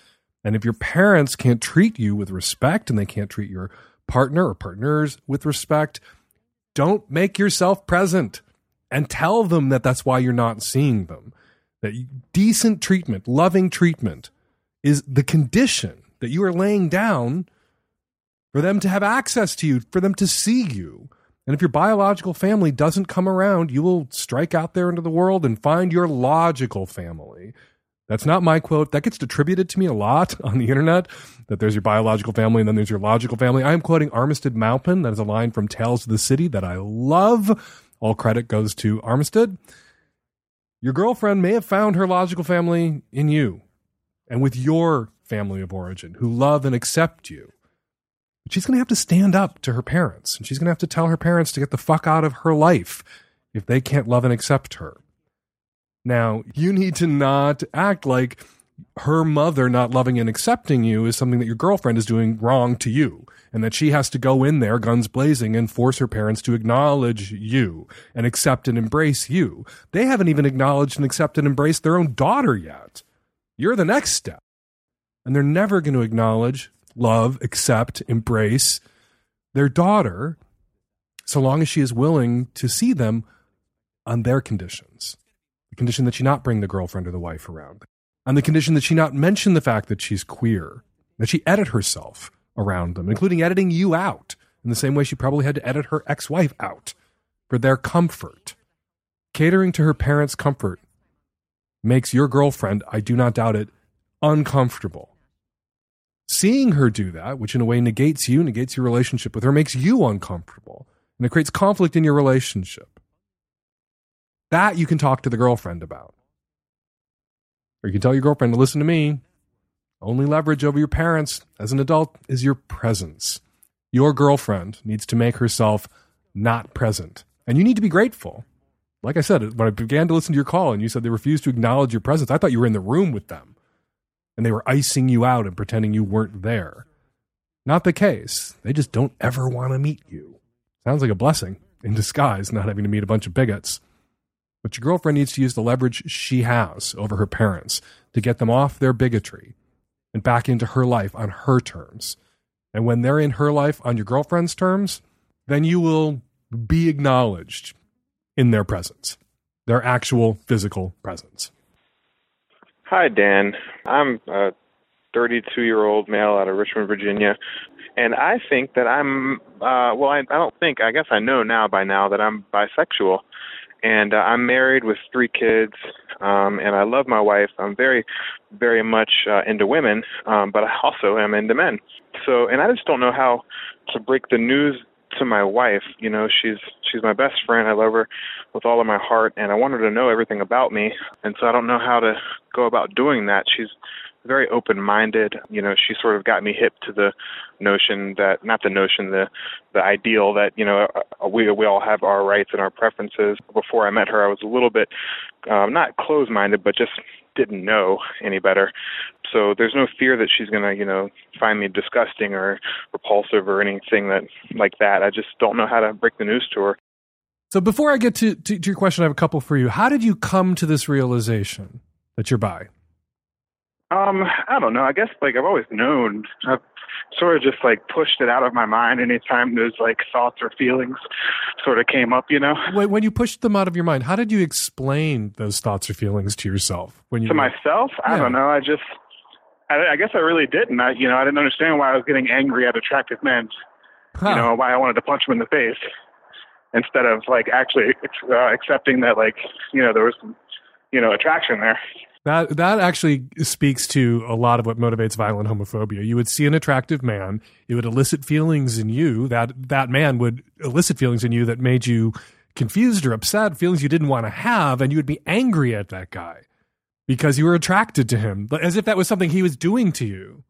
A: And if your parents can't treat you with respect and they can't treat your partner or partners with respect, don't make yourself present and tell them that that's why you're not seeing them. That decent treatment, loving treatment is the condition that you are laying down for them to have access to you, for them to see you. And if your biological family doesn't come around, you will strike out there into the world and find your logical family That's not my quote. That gets attributed to me a lot on the internet that there's your biological family and then there's your logical family. I am quoting Armistead Maupin. That is a line from Tales of the City that I love. All credit goes to Armistead. Your girlfriend may have found her logical family in you and with your family of origin who love and accept you. But she's going to have to stand up to her parents and she's going to have to tell her parents to get the fuck out of her life if they can't love and accept her. Now, you need to not act like her mother not loving and accepting you is something that your girlfriend is doing wrong to you and that she has to go in there guns blazing and force her parents to acknowledge you and accept and embrace you. They haven't even acknowledged and accepted and embraced their own daughter yet. You're the next step. And they're never going to acknowledge, love, accept, embrace their daughter so long as she is willing to see them on their conditions. The condition that she not bring the girlfriend or the wife around. On the condition that she not mention the fact that she's queer, that she edit herself around them, including editing you out in the same way she probably had to edit her ex wife out for their comfort. Catering to her parents' comfort makes your girlfriend, I do not doubt it, uncomfortable. Seeing her do that, which in a way negates you, negates your relationship with her, makes you uncomfortable. And it creates conflict in your relationship. That you can talk to the girlfriend about. Or you can tell your girlfriend to listen to me. Only leverage over your parents as an adult is your presence. Your girlfriend needs to make herself not present. And you need to be grateful. Like I said, when I began to listen to your call and you said they refused to acknowledge your presence, I thought you were in the room with them and they were icing you out and pretending you weren't there. Not the case. They just don't ever want to meet you. Sounds like a blessing in disguise, not having to meet a bunch of bigots. But your girlfriend needs to use the leverage she has over her parents to get them off their bigotry and back into her life on her terms. And when they're in her life on your girlfriend's terms, then you will be acknowledged in their presence, their actual physical presence.
M: Hi, Dan. I'm a 32 year old male out of Richmond, Virginia. And I think that I'm, uh, well, I, I don't think, I guess I know now by now that I'm bisexual. And uh, I'm married with three kids, um, and I love my wife. I'm very, very much uh, into women, um, but I also am into men. So, and I just don't know how to break the news to my wife. You know, she's she's my best friend. I love her with all of my heart, and I want her to know everything about me. And so I don't know how to go about doing that. She's very open-minded. You know, she sort of got me hip to the notion that not the notion, the the ideal that you know uh, we we all have our rights and our preferences. Before I met her, I was a little bit um, not closed-minded, but just didn't know any better. So there's no fear that she's gonna, you know, find me disgusting or repulsive or anything that like that. I just don't know how to break the news to her.
A: So before I get to, to, to your question, I have a couple for you. How did you come to this realization that you're bi?
M: Um, I don't know. I guess like I've always known. I've sort of just like pushed it out of my mind anytime those like thoughts or feelings sort of came up, you know.
A: When, when you pushed them out of your mind, how did you explain those thoughts or feelings to yourself? When you
M: to myself, I don't know. I just, I, I guess I really didn't. I, you know, I didn't understand why I was getting angry at attractive men. You know, why I wanted to punch them in the face instead of like actually uh, accepting that like you know there was some you know attraction there.
A: That that actually speaks to a lot of what motivates violent homophobia. You would see an attractive man, it would elicit feelings in you. That that man would elicit feelings in you that made you confused or upset, feelings you didn't want to have, and you would be angry at that guy because you were attracted to him, as if that was something he was doing to you.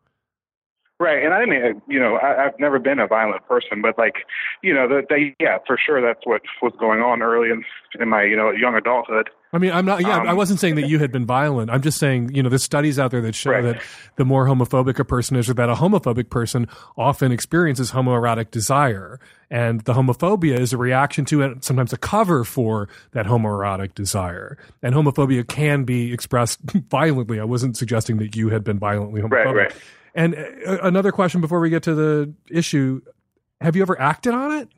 M: Right, and I didn't, you know, I, I've never been a violent person, but like, you know, that they, yeah, for sure, that's what was going on early in in my, you know, young adulthood.
A: I mean, I'm not. Yeah,
M: Um,
A: I wasn't saying that you had been violent. I'm just saying, you know, there's studies out there that show that the more homophobic a person is, or that a homophobic person often experiences homoerotic desire, and the homophobia is a reaction to it, sometimes a cover for that homoerotic desire. And homophobia can be expressed violently. I wasn't suggesting that you had been violently homophobic.
M: Right, right.
A: And uh, another question before we get to the issue: Have you ever acted on it?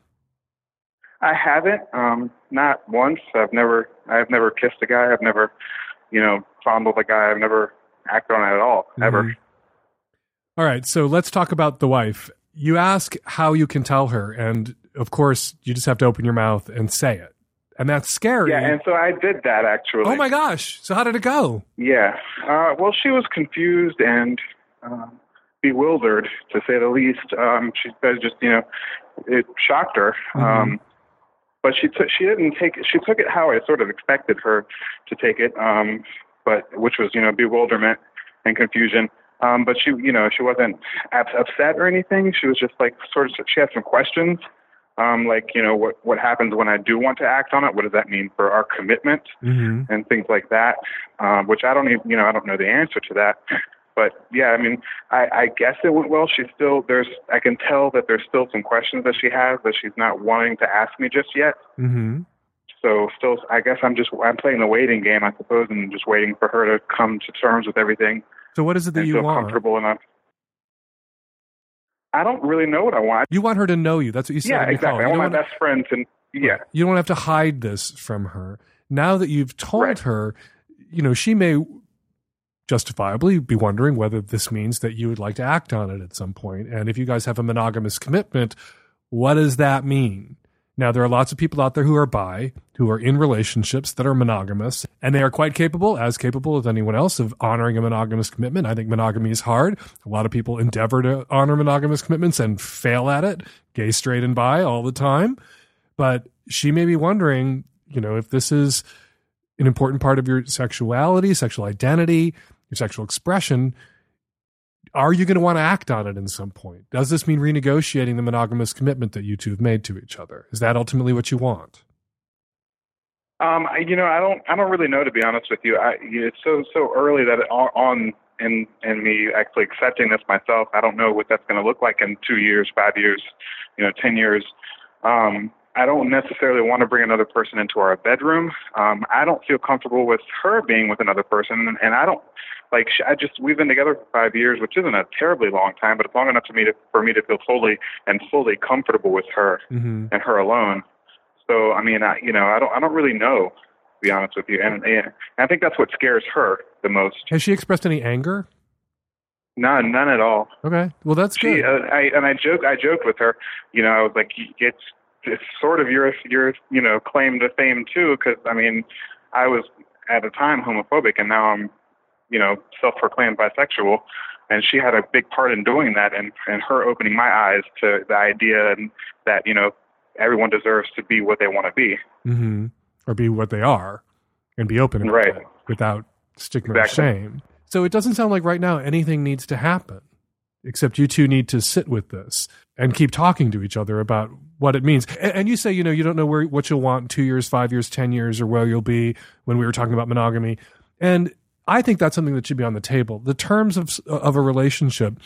M: I haven't, um, not once. I've never, I've never kissed a guy. I've never, you know, fondled a guy. I've never acted on it at all, ever.
A: Mhm. All right, so let's talk about the wife. You ask how you can tell her, and of course, you just have to open your mouth and say it. and that's scary.
M: Yeah, and so I did that actually.
A: oh my gosh! So how did it go?
M: Yeah. Uh, well, she was confused and uh, bewildered, to say the least. Um, she said just, you know, it shocked her. Um, but she took she didn't take it. She took it how I sort of expected her to take it, um, but which was you know bewilderment and confusion. Um, but she, you know, she wasn't ups- upset or anything. She was just like sort of. She had some questions, um, like you know, what what happens when I do want to act on it? What does that mean for our commitment?
A: Mm-hmm.
M: and things like that, um, which I don't even, you know, I don't know the answer to that. But yeah, I mean, I, I guess it went well. She's still there's, I can tell that there's still some questions that she has that she's not wanting to ask me just yet.
A: Mm-hmm.
M: So still, I guess I'm just I'm playing the waiting game, I suppose, and just waiting for her to come to terms with everything
A: So what is it that you
M: feel
A: want?
M: comfortable enough. I don't really know what I want.
A: You want her to know you. That's what you said.
M: yeah, exactly. I want my best friend to. Yeah.
A: You don't have to hide this from her. Now that you've told her, you know, she may justifiably be wondering whether this means that you would like to act on it at some point. And if you guys have a monogamous commitment, what does that mean? Now, there are lots of people out there who are bi, who are in relationships that are monogamous, and they are quite capable, as capable as anyone else, of honoring a monogamous commitment. I think monogamy is hard. A lot of people endeavor to honor monogamous commitments and fail at it, gay, straight, and bi all the time. But she may be wondering, you know, if this is an important part of your sexuality, sexual identity, your sexual expression, are you going to want to act on it in some point? Does this mean renegotiating the monogamous commitment that you two have made to each other? Is that ultimately what you want?
M: Um, I- you know, I don't, I don't really know to be honest with you. I, it's so, so early that it, on- on in, in me actually accepting this myself. I don't know what that's going to look like in two years, five years, you know, ten years. Um, I don't necessarily want to bring another person into our bedroom. Um, I don't feel comfortable with her being with another person, and, I don't like. I just we've been together for five years, which isn't a terribly long time, but it's long enough to me to for me to feel totally and fully comfortable with her
A: Mm-hmm.
M: and her alone. So I mean, I, you know, I don't, I don't really know, to be honest with you, and, and I think that's what scares her the most.
A: Has she expressed any anger?
M: None, none at all.
A: Okay, well that's
M: She,
A: good.
M: uh, I, and I joke, I joked with her. You know, I was like, it's, it's sort of your, your, you know, claim to fame too, because I mean, I was at the time homophobic, and now I'm, you know, self-proclaimed bisexual. And she had a big part in doing that, and and her opening my eyes to the idea and that you know everyone deserves to be what they want to be.
A: hmm Or be what they are and be open about
M: Right.
A: it without stigma
M: Exactly.
A: or shame. So it doesn't sound like right now anything needs to happen, except you two need to sit with this and keep talking to each other about what it means. And, and you say, you know, you don't know where what you'll want two years, five years, ten years, or where you'll be when we were talking about monogamy. And I think that's something that should be on the table. The terms of of a relationship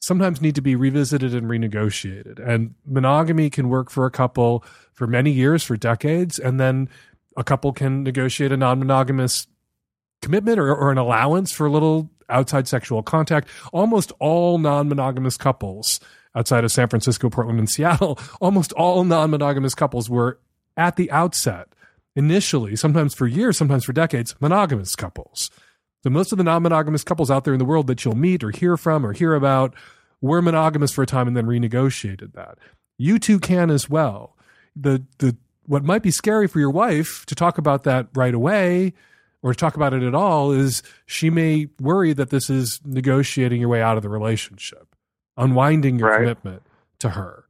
A: sometimes need to be revisited and renegotiated. And monogamy can work for a couple for many years, for decades, and then a couple can negotiate a non-monogamous commitment or, or an allowance for a little outside sexual contact. Almost all non-monogamous couples outside of San Francisco, Portland, and Seattle, almost all non-monogamous couples were at the outset, initially, sometimes for years, sometimes for decades, monogamous couples. So most of the non-monogamous couples out there in the world that you'll meet or hear from or hear about were monogamous for a time and then renegotiated that. You too can as well. The the what might be scary for your wife to talk about that right away or to talk about it at all is she may worry that this is negotiating your way out of the relationship, unwinding your commitment to her.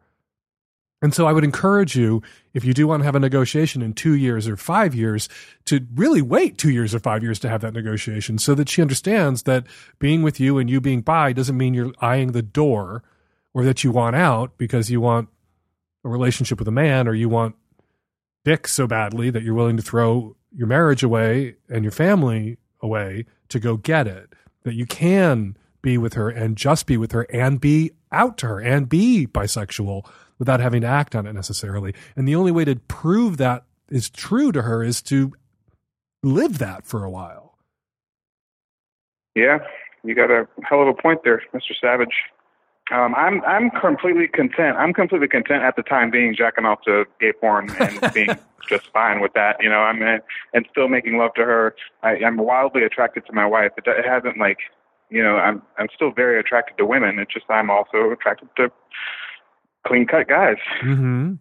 A: And so I would encourage you, if you do want to have a negotiation in two years or five years, to really wait two years or five years to have that negotiation so that she understands that being with you and you being bi doesn't mean you're eyeing the door or that you want out because you want a relationship with a man or you want dick so badly that you're willing to throw your marriage away and your family away to go get it. That you can be with her and just be with her and be out to her and be bisexual without having to act on it necessarily. And the only way to prove that is true to her is to live that for a while.
M: Yeah, you got a hell of a point there, Mr. Savage. Um, I'm I'm completely content. I'm completely content at the time being jacking off to gay porn and being just fine with that. You know, I'm uh, and still making love to her. I, I'm wildly attracted to my wife. It, it hasn't like, you know, I'm I'm still very attracted to women. It's just I'm also attracted to clean cut guys.
A: Mm-hmm.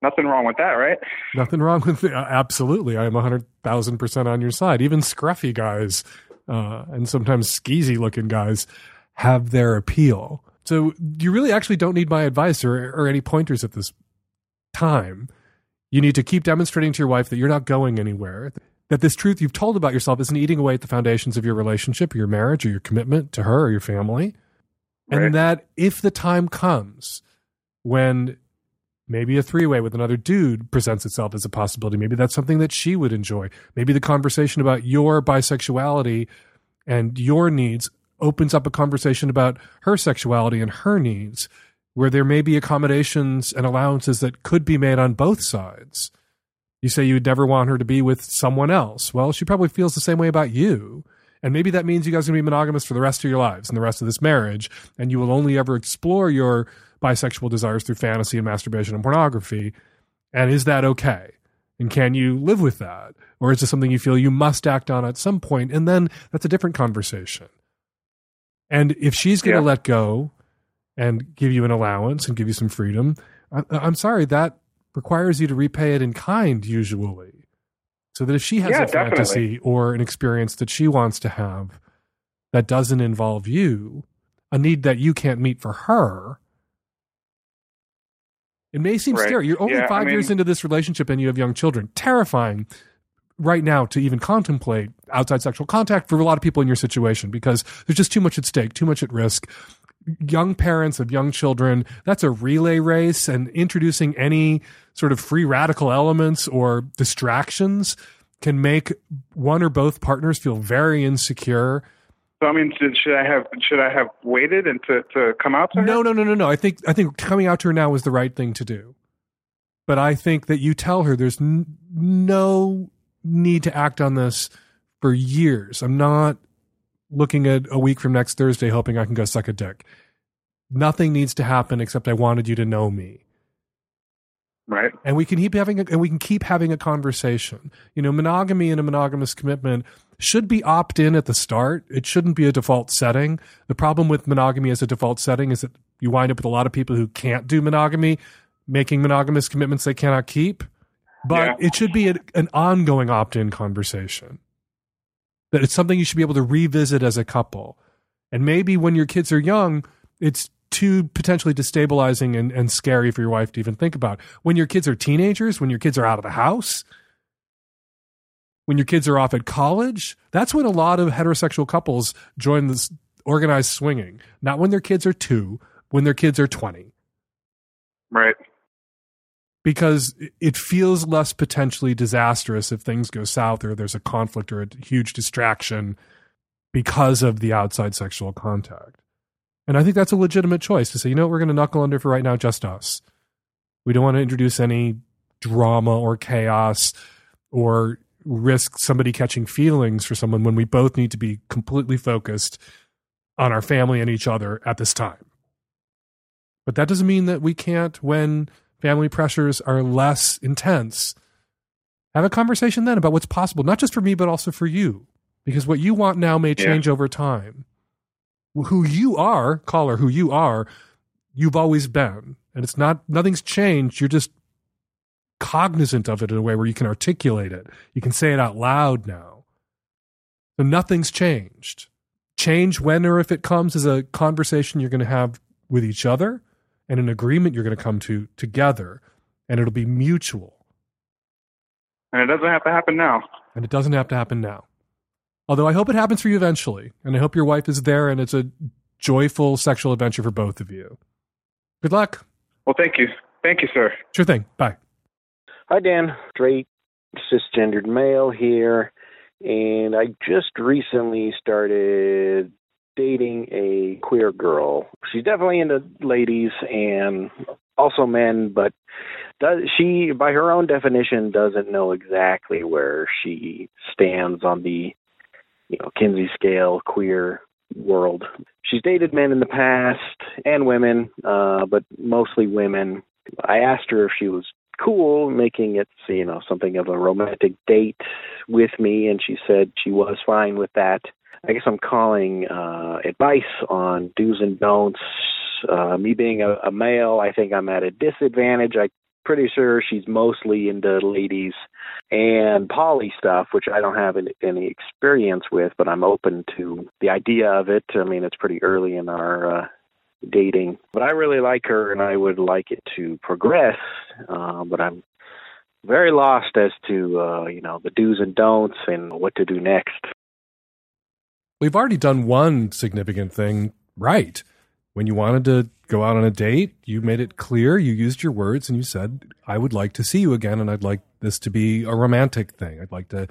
N: Nothing wrong with that, right?
A: Nothing wrong with it. Absolutely. I'm 100,000% on your side. Even scruffy guys uh, and sometimes skeezy looking guys have their appeal. So you really actually don't need my advice or, or any pointers at this time. You need to keep demonstrating to your wife that you're not going anywhere, that this truth you've told about yourself isn't eating away at the foundations of your relationship, or your marriage, or your commitment to her or your family.
N: Right.
A: And that if the time comes when maybe a three way with another dude presents itself as a possibility, maybe that's something that she would enjoy. Maybe the conversation about your bisexuality and your needs opens up a conversation about her sexuality and her needs, where there may be accommodations and allowances that could be made on both sides. You say you'd never want her to be with someone else. Well, she probably feels the same way about you. And maybe that means you guys are going to be monogamous for the rest of your lives and the rest of this marriage. And you will only ever explore your bisexual desires through fantasy and masturbation and pornography. And is that okay? And can you live with that? Or is this something you feel you must act on at some point? And then that's a different conversation. And if she's going to
N: Yeah.
A: let go and give you an allowance and give you some freedom, I, I'm sorry, that requires you to repay it in kind usually. So that if she has
N: Yeah,
A: a fantasy
N: definitely.
A: or an experience that she wants to have that doesn't involve you, a need that you can't meet for her, it may seem
N: Right.
A: scary. You're only
N: Yeah, I
A: five
N: mean-
A: years into this relationship and you have young children. Terrifying right now to even contemplate outside sexual contact for a lot of people in your situation because there's just too much at stake, too much at risk. Young parents of young children, that's a relay race, and introducing any sort of free radical elements or distractions can make one or both partners feel very insecure.
N: So I mean, should, I have should I have waited and to, to come out to her?
A: No, no, no, no, no. I think I think coming out to her now is the right thing to do. But I think that you tell her there's n- no need to act on this for years. I'm not looking at a week from next Thursday hoping I can go suck a dick. Nothing needs to happen except I wanted you to know me.
N: Right.
A: And we can keep having a, and we can keep having a conversation. You know, monogamy and a monogamous commitment should be opt in at the start. It shouldn't be a default setting. The problem with monogamy as a default setting is that you wind up with a lot of people who can't do monogamy, making monogamous commitments they cannot keep. But
N: Yeah.
A: it should be an, an ongoing opt in conversation. That it's something you should be able to revisit as a couple. And maybe when your kids are young, it's too potentially destabilizing and, and scary for your wife to even think about. When your kids are teenagers, when your kids are out of the house, when your kids are off at college, that's when a lot of heterosexual couples join this organized swinging. Not when their kids are two, when their kids are 20
N: Right.
A: Because it feels less potentially disastrous if things go south or there's a conflict or a huge distraction because of the outside sexual contact. And I think that's a legitimate choice to say, you know what, we're going to knuckle under for right now, just us. We don't want to introduce any drama or chaos or risk somebody catching feelings for someone when we both need to be completely focused on our family and each other at this time. But that doesn't mean that we can't, when family pressures are less intense, have a conversation then about what's possible, not just for me, but also for you. Because what you want now may
N: Yeah.
A: change over time. Who you are, caller, who you are, you've always been. And it's not, nothing's changed. You're just cognizant of it in a way where you can articulate it. You can say it out loud now. So nothing's changed. Change when or if it comes is a conversation you're going to have with each other and an agreement you're going to come to together, and it'll be mutual.
N: And it doesn't have to happen now.
A: And it doesn't have to happen now. Although I hope it happens for you eventually, and I hope your wife is there and it's a joyful sexual adventure for both of you. Good luck.
N: Well, thank you. Thank you, sir.
A: Sure thing. Bye.
O: Hi, Dan. Straight, cisgendered male here. And I just recently started dating a queer girl. She's definitely into ladies and also men, but does she, by her own definition, doesn't know exactly where she stands on the, you know, Kinsey scale queer world. She's dated men in the past and women, uh, but mostly women. I asked her if she was cool making it you know something of a romantic date with me and she said she was fine with that i guess i'm calling uh advice on do's and don'ts uh me being a, a male i think i'm at a disadvantage i pretty sure she's mostly into ladies and poly stuff, which I don't have any, any experience with, but I'm open to the idea of it. I mean, it's pretty early in our uh, dating, but I really like her and I would like it to progress. Uh, but I'm very lost as to uh, you know the do's and don'ts and what to do next.
A: We've already done one significant thing right. When you wanted to go out on a date, you made it clear, you used your words, and you said, I would like to see you again, and I'd like this to be a romantic thing. I'd like to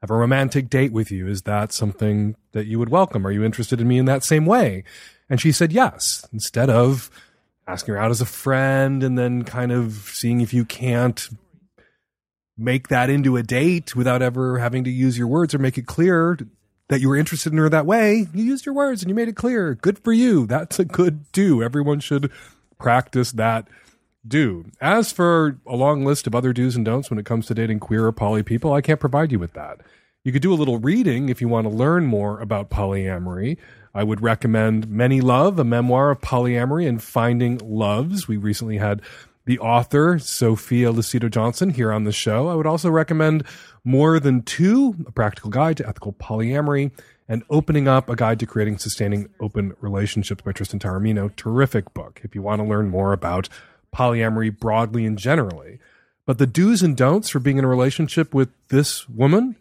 A: have a romantic date with you. Is that something that you would welcome? Are you interested in me in that same way? And she said yes, instead of asking her out as a friend and then kind of seeing if you can't make that into a date without ever having to use your words or make it clear that you were interested in her that way. You used your words and you made it clear. Good for you. That's a good do. Everyone should practice that do. As for a long list of other do's and don'ts when it comes to dating queer or poly people, I can't provide you with that. You could do a little reading if you want to learn more about polyamory. I would recommend Many Love, a memoir of polyamory and finding loves. We recently had the author, Sophia Lucido Johnson, here on the show. I would also recommend More Than Two, a practical guide to ethical polyamory, and Opening Up, a guide to creating sustaining open relationships by Tristan Taormino. Terrific book if you want to learn more about polyamory broadly and generally. But the do's and don'ts for being in a relationship with this woman,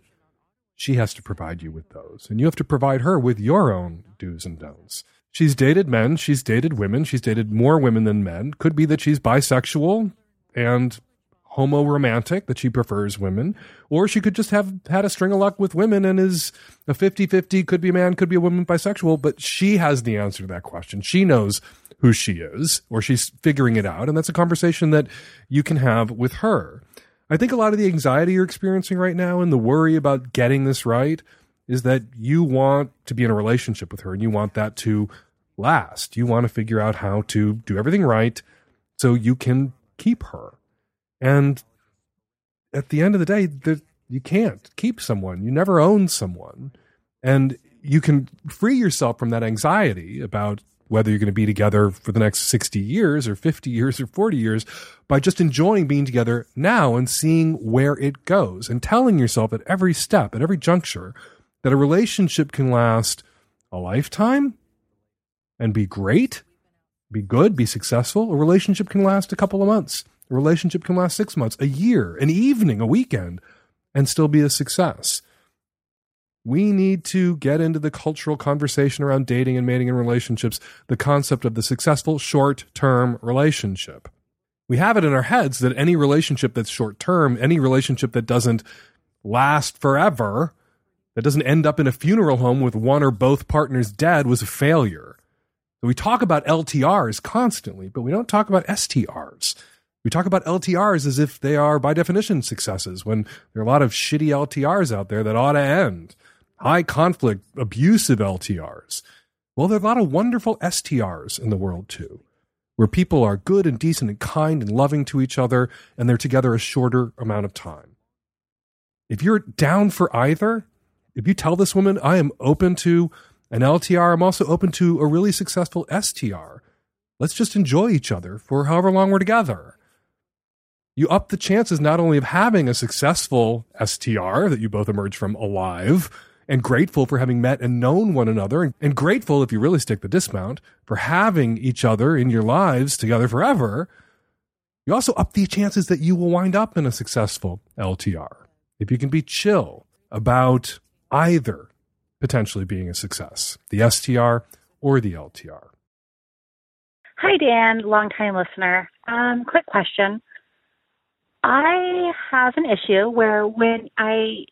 A: she has to provide you with those. And you have to provide her with your own do's and don'ts. She's dated men, she's dated women, she's dated more women than men. Could be that she's bisexual and homo romantic, that she prefers women, or she could just have had a string of luck with women and is a 50 50, could be a man, could be a woman, bisexual, but she has the answer to that question. She knows who she is, or she's figuring it out, and that's a conversation that you can have with her. I think a lot of the anxiety you're experiencing right now and the worry about getting this right is that you want to be in a relationship with her and you want that to last. You want to figure out how to do everything right so you can keep her. And at the end of the day, the, you can't keep someone. You never own someone. And you can free yourself from that anxiety about whether you're going to be together for the next 60 years or 50 years or 40 years by just enjoying being together now and seeing where it goes and telling yourself at every step, at every juncture, that a relationship can last a lifetime and be great, be good, be successful. A relationship can last a couple of months. A relationship can last six months, a year, an evening, a weekend, and still be a success. We need to get into the cultural conversation around dating and mating and relationships, the concept of the successful short term relationship. We have it in our heads that any relationship that's short term, any relationship that doesn't last forever, that doesn't end up in a funeral home with one or both partners dead was a failure. We talk about LTRs constantly, but we don't talk about STRs. We talk about LTRs as if they are, by definition, successes, when there are a lot of shitty LTRs out there that ought to end. High conflict, abusive LTRs. Well, there are a lot of wonderful STRs in the world, too, where people are good and decent and kind and loving to each other, and they're together a shorter amount of time. If you're down for either, if you tell this woman, I am open to an LTR, I'm also open to a really successful STR. Let's just enjoy each other for however long we're together. You up the chances not only of having a successful STR that you both emerge from alive and grateful for having met and known one another, and, grateful, if you really stick the dismount, for having each other in your lives together forever. You also up the chances that you will wind up in a successful LTR. If you can be chill about either potentially being a success, the STR or the LTR.
D: Hi, Dan, longtime listener. Um, quick question. I have an issue where when I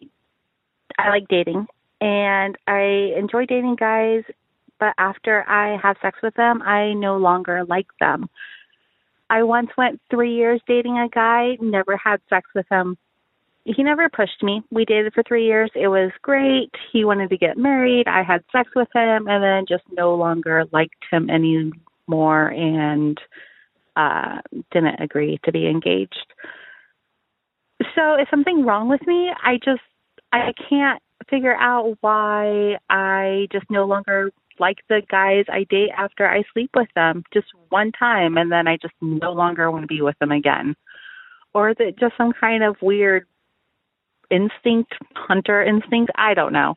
D: I like dating and I enjoy dating guys, but after I have sex with them, I no longer like them. I once went three years dating a guy, never had sex with him, he never pushed me. We dated for three years. It was great. He wanted to get married. I had sex with him and then just no longer liked him anymore and uh didn't agree to be engaged. So is something wrong with me? I just I can't figure out why I just no longer like the guys I date after I sleep with them just one time and then I just no longer want to be with them again. or is it just some kind of weird instinct, hunter instinct? I don't know.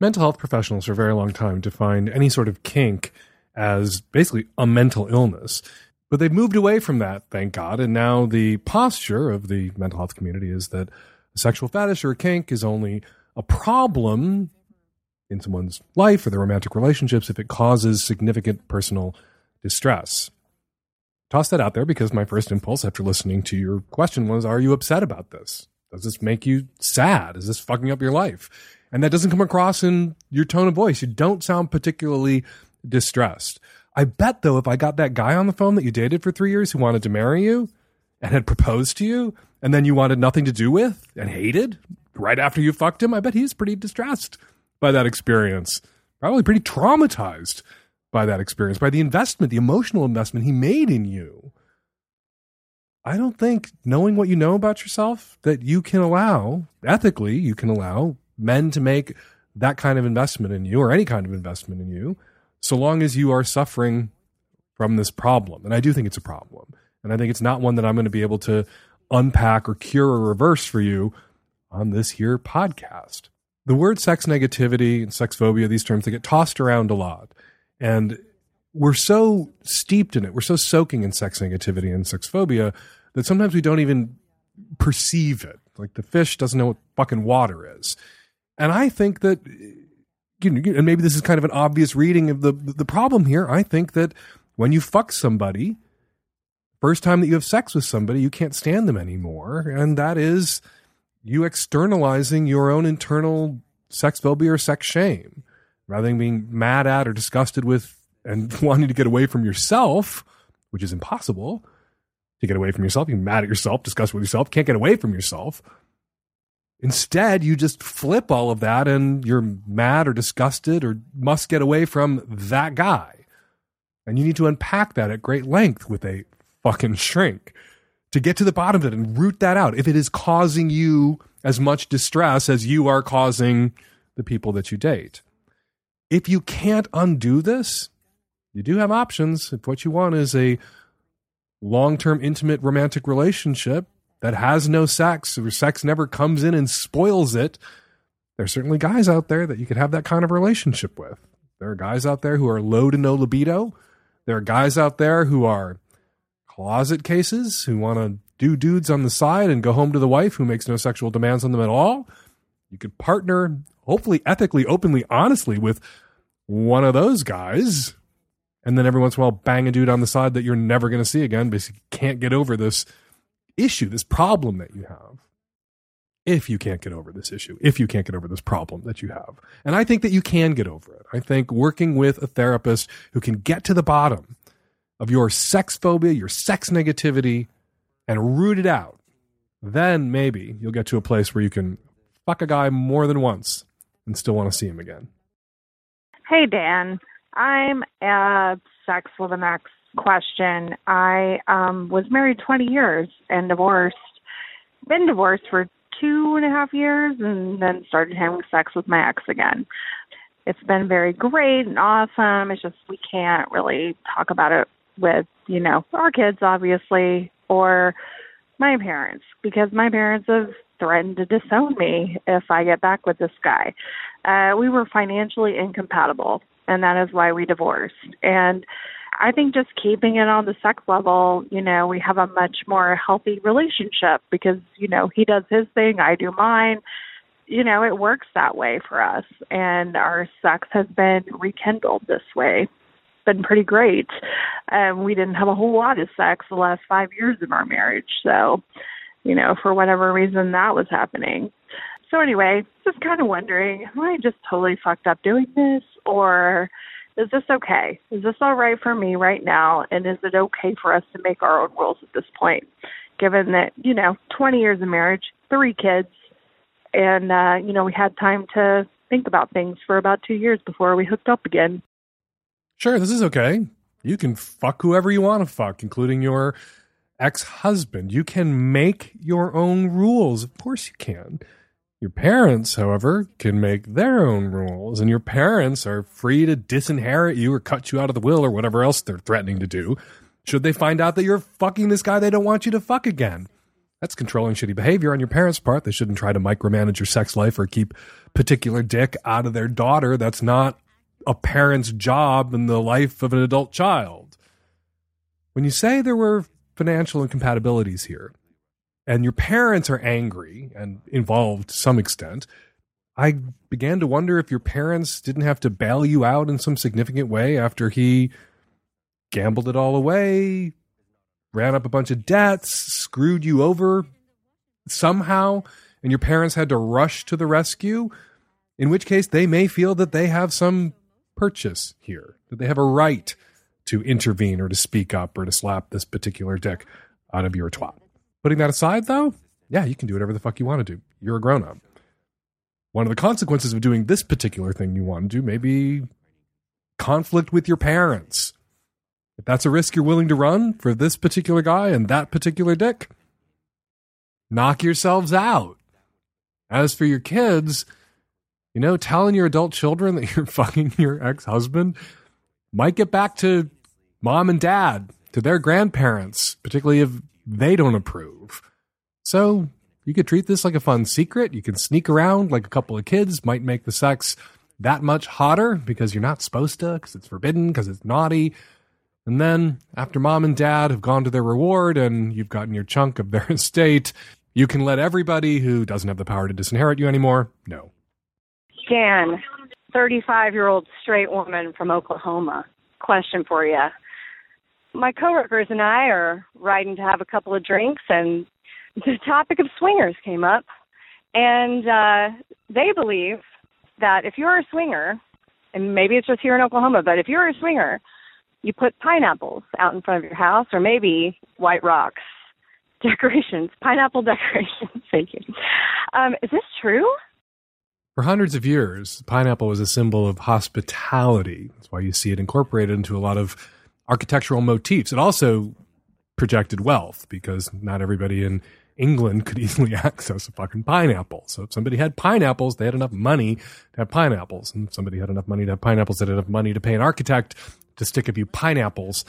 A: Mental health professionals for a very long time defined any sort of kink as basically a mental illness. But they've moved away from that, thank God. And now the posture of the mental health community is that a sexual fetish or a kink is only a problem in someone's life or their romantic relationships if it causes significant personal distress. Toss that out there because my first impulse after listening to your question was Are you upset about this? Does this make you sad? Is this fucking up your life? And that doesn't come across in your tone of voice. You don't sound particularly distressed. I bet, though, if I got that guy on the phone that you dated for three years who wanted to marry you and had proposed to you, and then you wanted nothing to do with and hated right after you fucked him, I bet he's pretty distressed by that experience. Probably pretty traumatized by that experience, by the investment, the emotional investment he made in you. I don't think knowing what you know about yourself that you can allow, ethically, you can allow men to make that kind of investment in you or any kind of investment in you, so long as you are suffering from this problem. And I do think it's a problem. And I think it's not one that I'm going to be able to unpack or cure or reverse for you on this here podcast. The word sex negativity and sex phobia, these terms, they get tossed around a lot. And we're so steeped in it, we're so soaking in sex negativity and sex phobia that sometimes we don't even perceive it. Like the fish doesn't know what fucking water is. And I think that, you know, and maybe this is kind of an obvious reading of the the problem here. I think that when you fuck somebody, first time that you have sex with somebody, you can't stand them anymore, and that is you externalizing your own internal sex phobia or sex shame, rather than being mad at or disgusted with and wanting to get away from yourself, which is impossible to get away from yourself. You're mad at yourself, disgusted with yourself, can't get away from yourself. Instead, you just flip all of that and you're mad or disgusted or must get away from that guy. And you need to unpack that at great length with a fucking shrink to get to the bottom of it and root that out. If it is causing you as much distress as you are causing the people that you date. If you can't undo this, you do have options. If what you want is a long term, intimate, romantic relationship that has no sex, or sex never comes in and spoils it, there's certainly guys out there that you could have that kind of relationship with. There are guys out there who are low to no libido. There are guys out there who are closet cases who want to do dudes on the side and go home to the wife who makes no sexual demands on them at all. You could partner, hopefully, ethically, openly, honestly, with one of those guys. And then every once in a while, bang a dude on the side that you're never going to see again because you can't get over this issue, this problem that you have. If you can't get over this issue, if you can't get over this problem that you have. And I think that you can get over it. I think working with a therapist who can get to the bottom of your sex phobia, your sex negativity, and root it out, then maybe you'll get to a place where you can fuck a guy more than once and still want to see him again.
P: Hey, Dan. I'm a sex with an ex question. I um, was married 20 years and divorced. Been divorced for two and a half years and then started having sex with my ex again. It's been very great and awesome. It's just we can't really talk about it with, you know, our kids, obviously, or my parents, because my parents have threatened to disown me if I get back with this guy. Uh, we were financially incompatible, and that is why we divorced. And I think just keeping it on the sex level, you know, we have a much more healthy relationship because, you know, he does his thing, I do mine. You know, it works that way for us. And our sex has been rekindled this way been pretty great. Um, we didn't have a whole lot of sex the last five years of our marriage. So, you know, for whatever reason that was happening. So anyway, just kind of wondering, am I just totally fucked up doing this or is this okay? Is this all right for me right now? And is it okay for us to make our own rules at this point? Given that, you know, 20 years of marriage, three kids, and, uh, you know, we had time to think about things for about two years before we hooked up again.
A: Sure, this is okay. You can fuck whoever you want to fuck, including your ex husband. You can make your own rules. Of course, you can. Your parents, however, can make their own rules, and your parents are free to disinherit you or cut you out of the will or whatever else they're threatening to do should they find out that you're fucking this guy they don't want you to fuck again. That's controlling shitty behavior on your parents' part. They shouldn't try to micromanage your sex life or keep particular dick out of their daughter. That's not a parent's job in the life of an adult child. When you say there were financial incompatibilities here, and your parents are angry and involved to some extent, I began to wonder if your parents didn't have to bail you out in some significant way after he gambled it all away, ran up a bunch of debts, screwed you over somehow, and your parents had to rush to the rescue, in which case they may feel that they have some purchase here, that they have a right to intervene or to speak up or to slap this particular dick out of your twat. Putting that aside, though, yeah, you can do whatever the fuck you want to do. You're a grown up. One of the consequences of doing this particular thing you want to do may be conflict with your parents. If that's a risk you're willing to run for this particular guy and that particular dick, knock yourselves out. As for your kids, you know, telling your adult children that you're fucking your ex husband might get back to mom and dad, to their grandparents, particularly if they don't approve. So you could treat this like a fun secret. You can sneak around like a couple of kids, might make the sex that much hotter because you're not supposed to, because it's forbidden, because it's naughty. And then, after mom and dad have gone to their reward and you've gotten your chunk of their estate, you can let everybody who doesn't have the power to disinherit you anymore know.
Q: Dan, 35 year old straight woman from Oklahoma. Question for you. My coworkers and I are riding to have a couple of drinks, and the topic of swingers came up. And uh, they believe that if you're a swinger, and maybe it's just here in Oklahoma, but if you're a swinger, you put pineapples out in front of your house, or maybe white rocks decorations, pineapple decorations. Thank you. Um, is this true?
A: For hundreds of years, pineapple was a symbol of hospitality. That's why you see it incorporated into a lot of architectural motifs. It also projected wealth because not everybody in England could easily access a fucking pineapple. So if somebody had pineapples, they had enough money to have pineapples. And if somebody had enough money to have pineapples, they had enough money to pay an architect to stick a few pineapples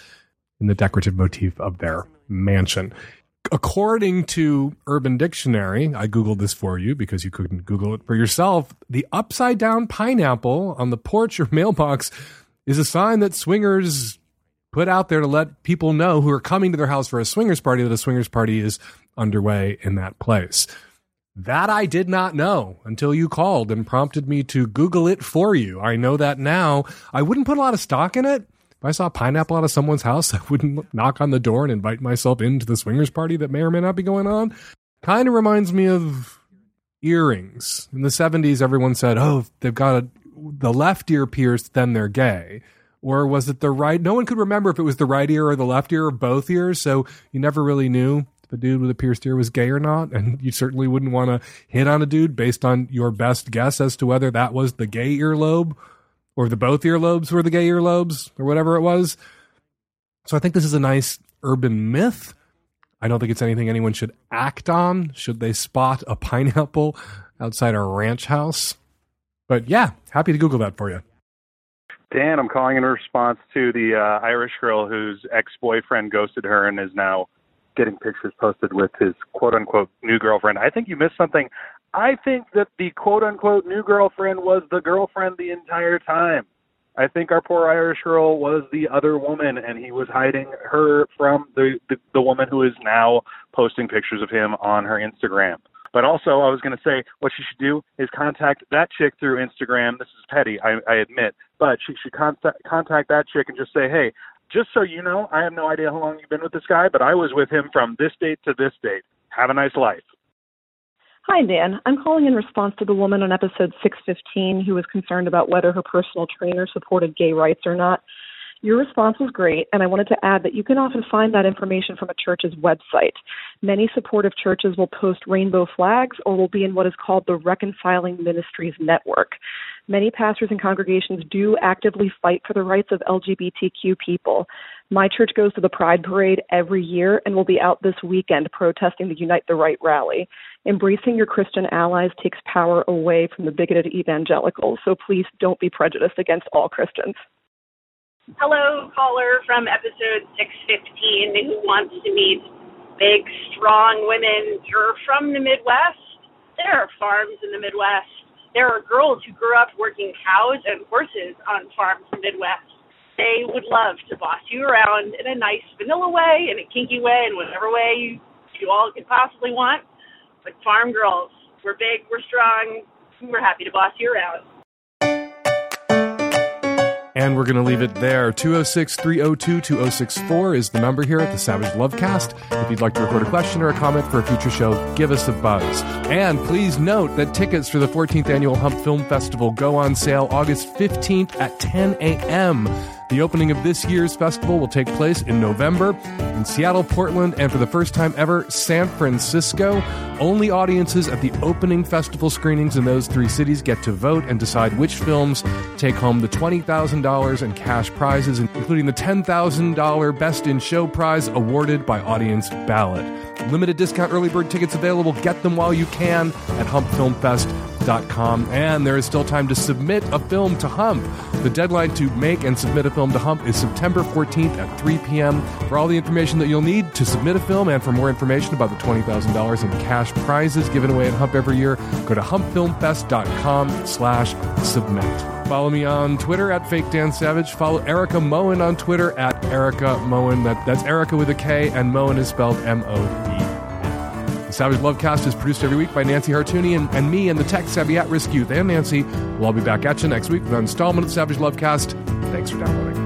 A: in the decorative motif of their mansion according to Urban Dictionary, I Googled this for you because you couldn't Google it for yourself. The upside down pineapple on the porch or mailbox is a sign that swingers put out there to let people know who are coming to their house for a swingers party that a swingers party is underway in that place. That I did not know until you called and prompted me to Google it for you. I know that now. I wouldn't put a lot of stock in it if I saw pineapple out of someone's house, I wouldn't knock on the door and invite myself into the swingers party that may or may not be going on. Kind of reminds me of earrings. In the 70s, everyone said, oh, they've got a, the left ear pierced, then they're gay. Or was it the right? No one could remember if it was the right ear or the left ear or both ears. So you never really knew if a dude with a pierced ear was gay or not. And you certainly wouldn't want to hit on a dude based on your best guess as to whether that was the gay earlobe or the both earlobes were the gay earlobes or whatever it was. So I think this is a nice urban myth. I don't think it's anything anyone should act on should they spot a pineapple outside a ranch house. But yeah, happy to Google that for you.
R: Dan, I'm calling in response to the uh, Irish girl whose ex boyfriend ghosted her and is now getting pictures posted with his quote unquote new girlfriend. I think you missed something. I think that the quote unquote new girlfriend was the girlfriend the entire time. I think our poor Irish girl was the other woman, and he was hiding her from the, the the woman who is now posting pictures of him on her Instagram. But also, I was going to say what she should do is contact that chick through Instagram. This is petty, I, I admit, but she should contact contact that chick and just say, hey, just so you know, I have no idea how long you've been with this guy, but I was with him from this date to this date. Have a nice life.
S: Hi, Dan. I'm calling in response to the woman on episode 615 who was concerned about whether her personal trainer supported gay rights or not. Your response was great, and I wanted to add that you can often find that information from a church's website. Many supportive churches will post rainbow flags or will be in what is called the Reconciling Ministries Network. Many pastors and congregations do actively fight for the rights of LGBTQ people. My church goes to the Pride Parade every year and will be out this weekend protesting the Unite the Right rally. Embracing your Christian allies takes power away from the bigoted evangelicals, so please don't be prejudiced against all Christians.
T: Hello, caller from episode 615 who wants to meet big, strong women. You're from the Midwest. There are farms in the Midwest. There are girls who grew up working cows and horses on farms in the Midwest. They would love to boss you around in a nice vanilla way, in a kinky way, in whatever way you, you all could possibly want. But farm girls, we're big, we're strong, we're happy to boss you around.
A: And we're going to leave it there. 206 302 2064 is the number here at the Savage Lovecast. If you'd like to record a question or a comment for a future show, give us a buzz. And please note that tickets for the 14th Annual Hump Film Festival go on sale August 15th at 10 a.m. The opening of this year's festival will take place in November in Seattle, Portland, and for the first time ever, San Francisco. Only audiences at the opening festival screenings in those three cities get to vote and decide which films take home the $20,000 in cash prizes, including the $10,000 Best in Show prize awarded by audience ballot. Limited discount early bird tickets available. Get them while you can at humpfilmfest.com. And there is still time to submit a film to Hump. The deadline to make and submit a film to Hump is September 14th at 3 p.m. For all the information that you'll need to submit a film and for more information about the $20,000 in cash prizes given away at Hump every year, go to humpfilmfest.com slash submit. Follow me on Twitter at Fake Dan Savage. Follow Erika Moen on Twitter at Erika Moen. That, that's Erika with a K, and Moen is spelled M O E. Savage Lovecast is produced every week by Nancy Hartuni and, and me and the tech savvy at risk youth. And Nancy We'll all be back at you next week with an installment of Savage Lovecast. Thanks for downloading.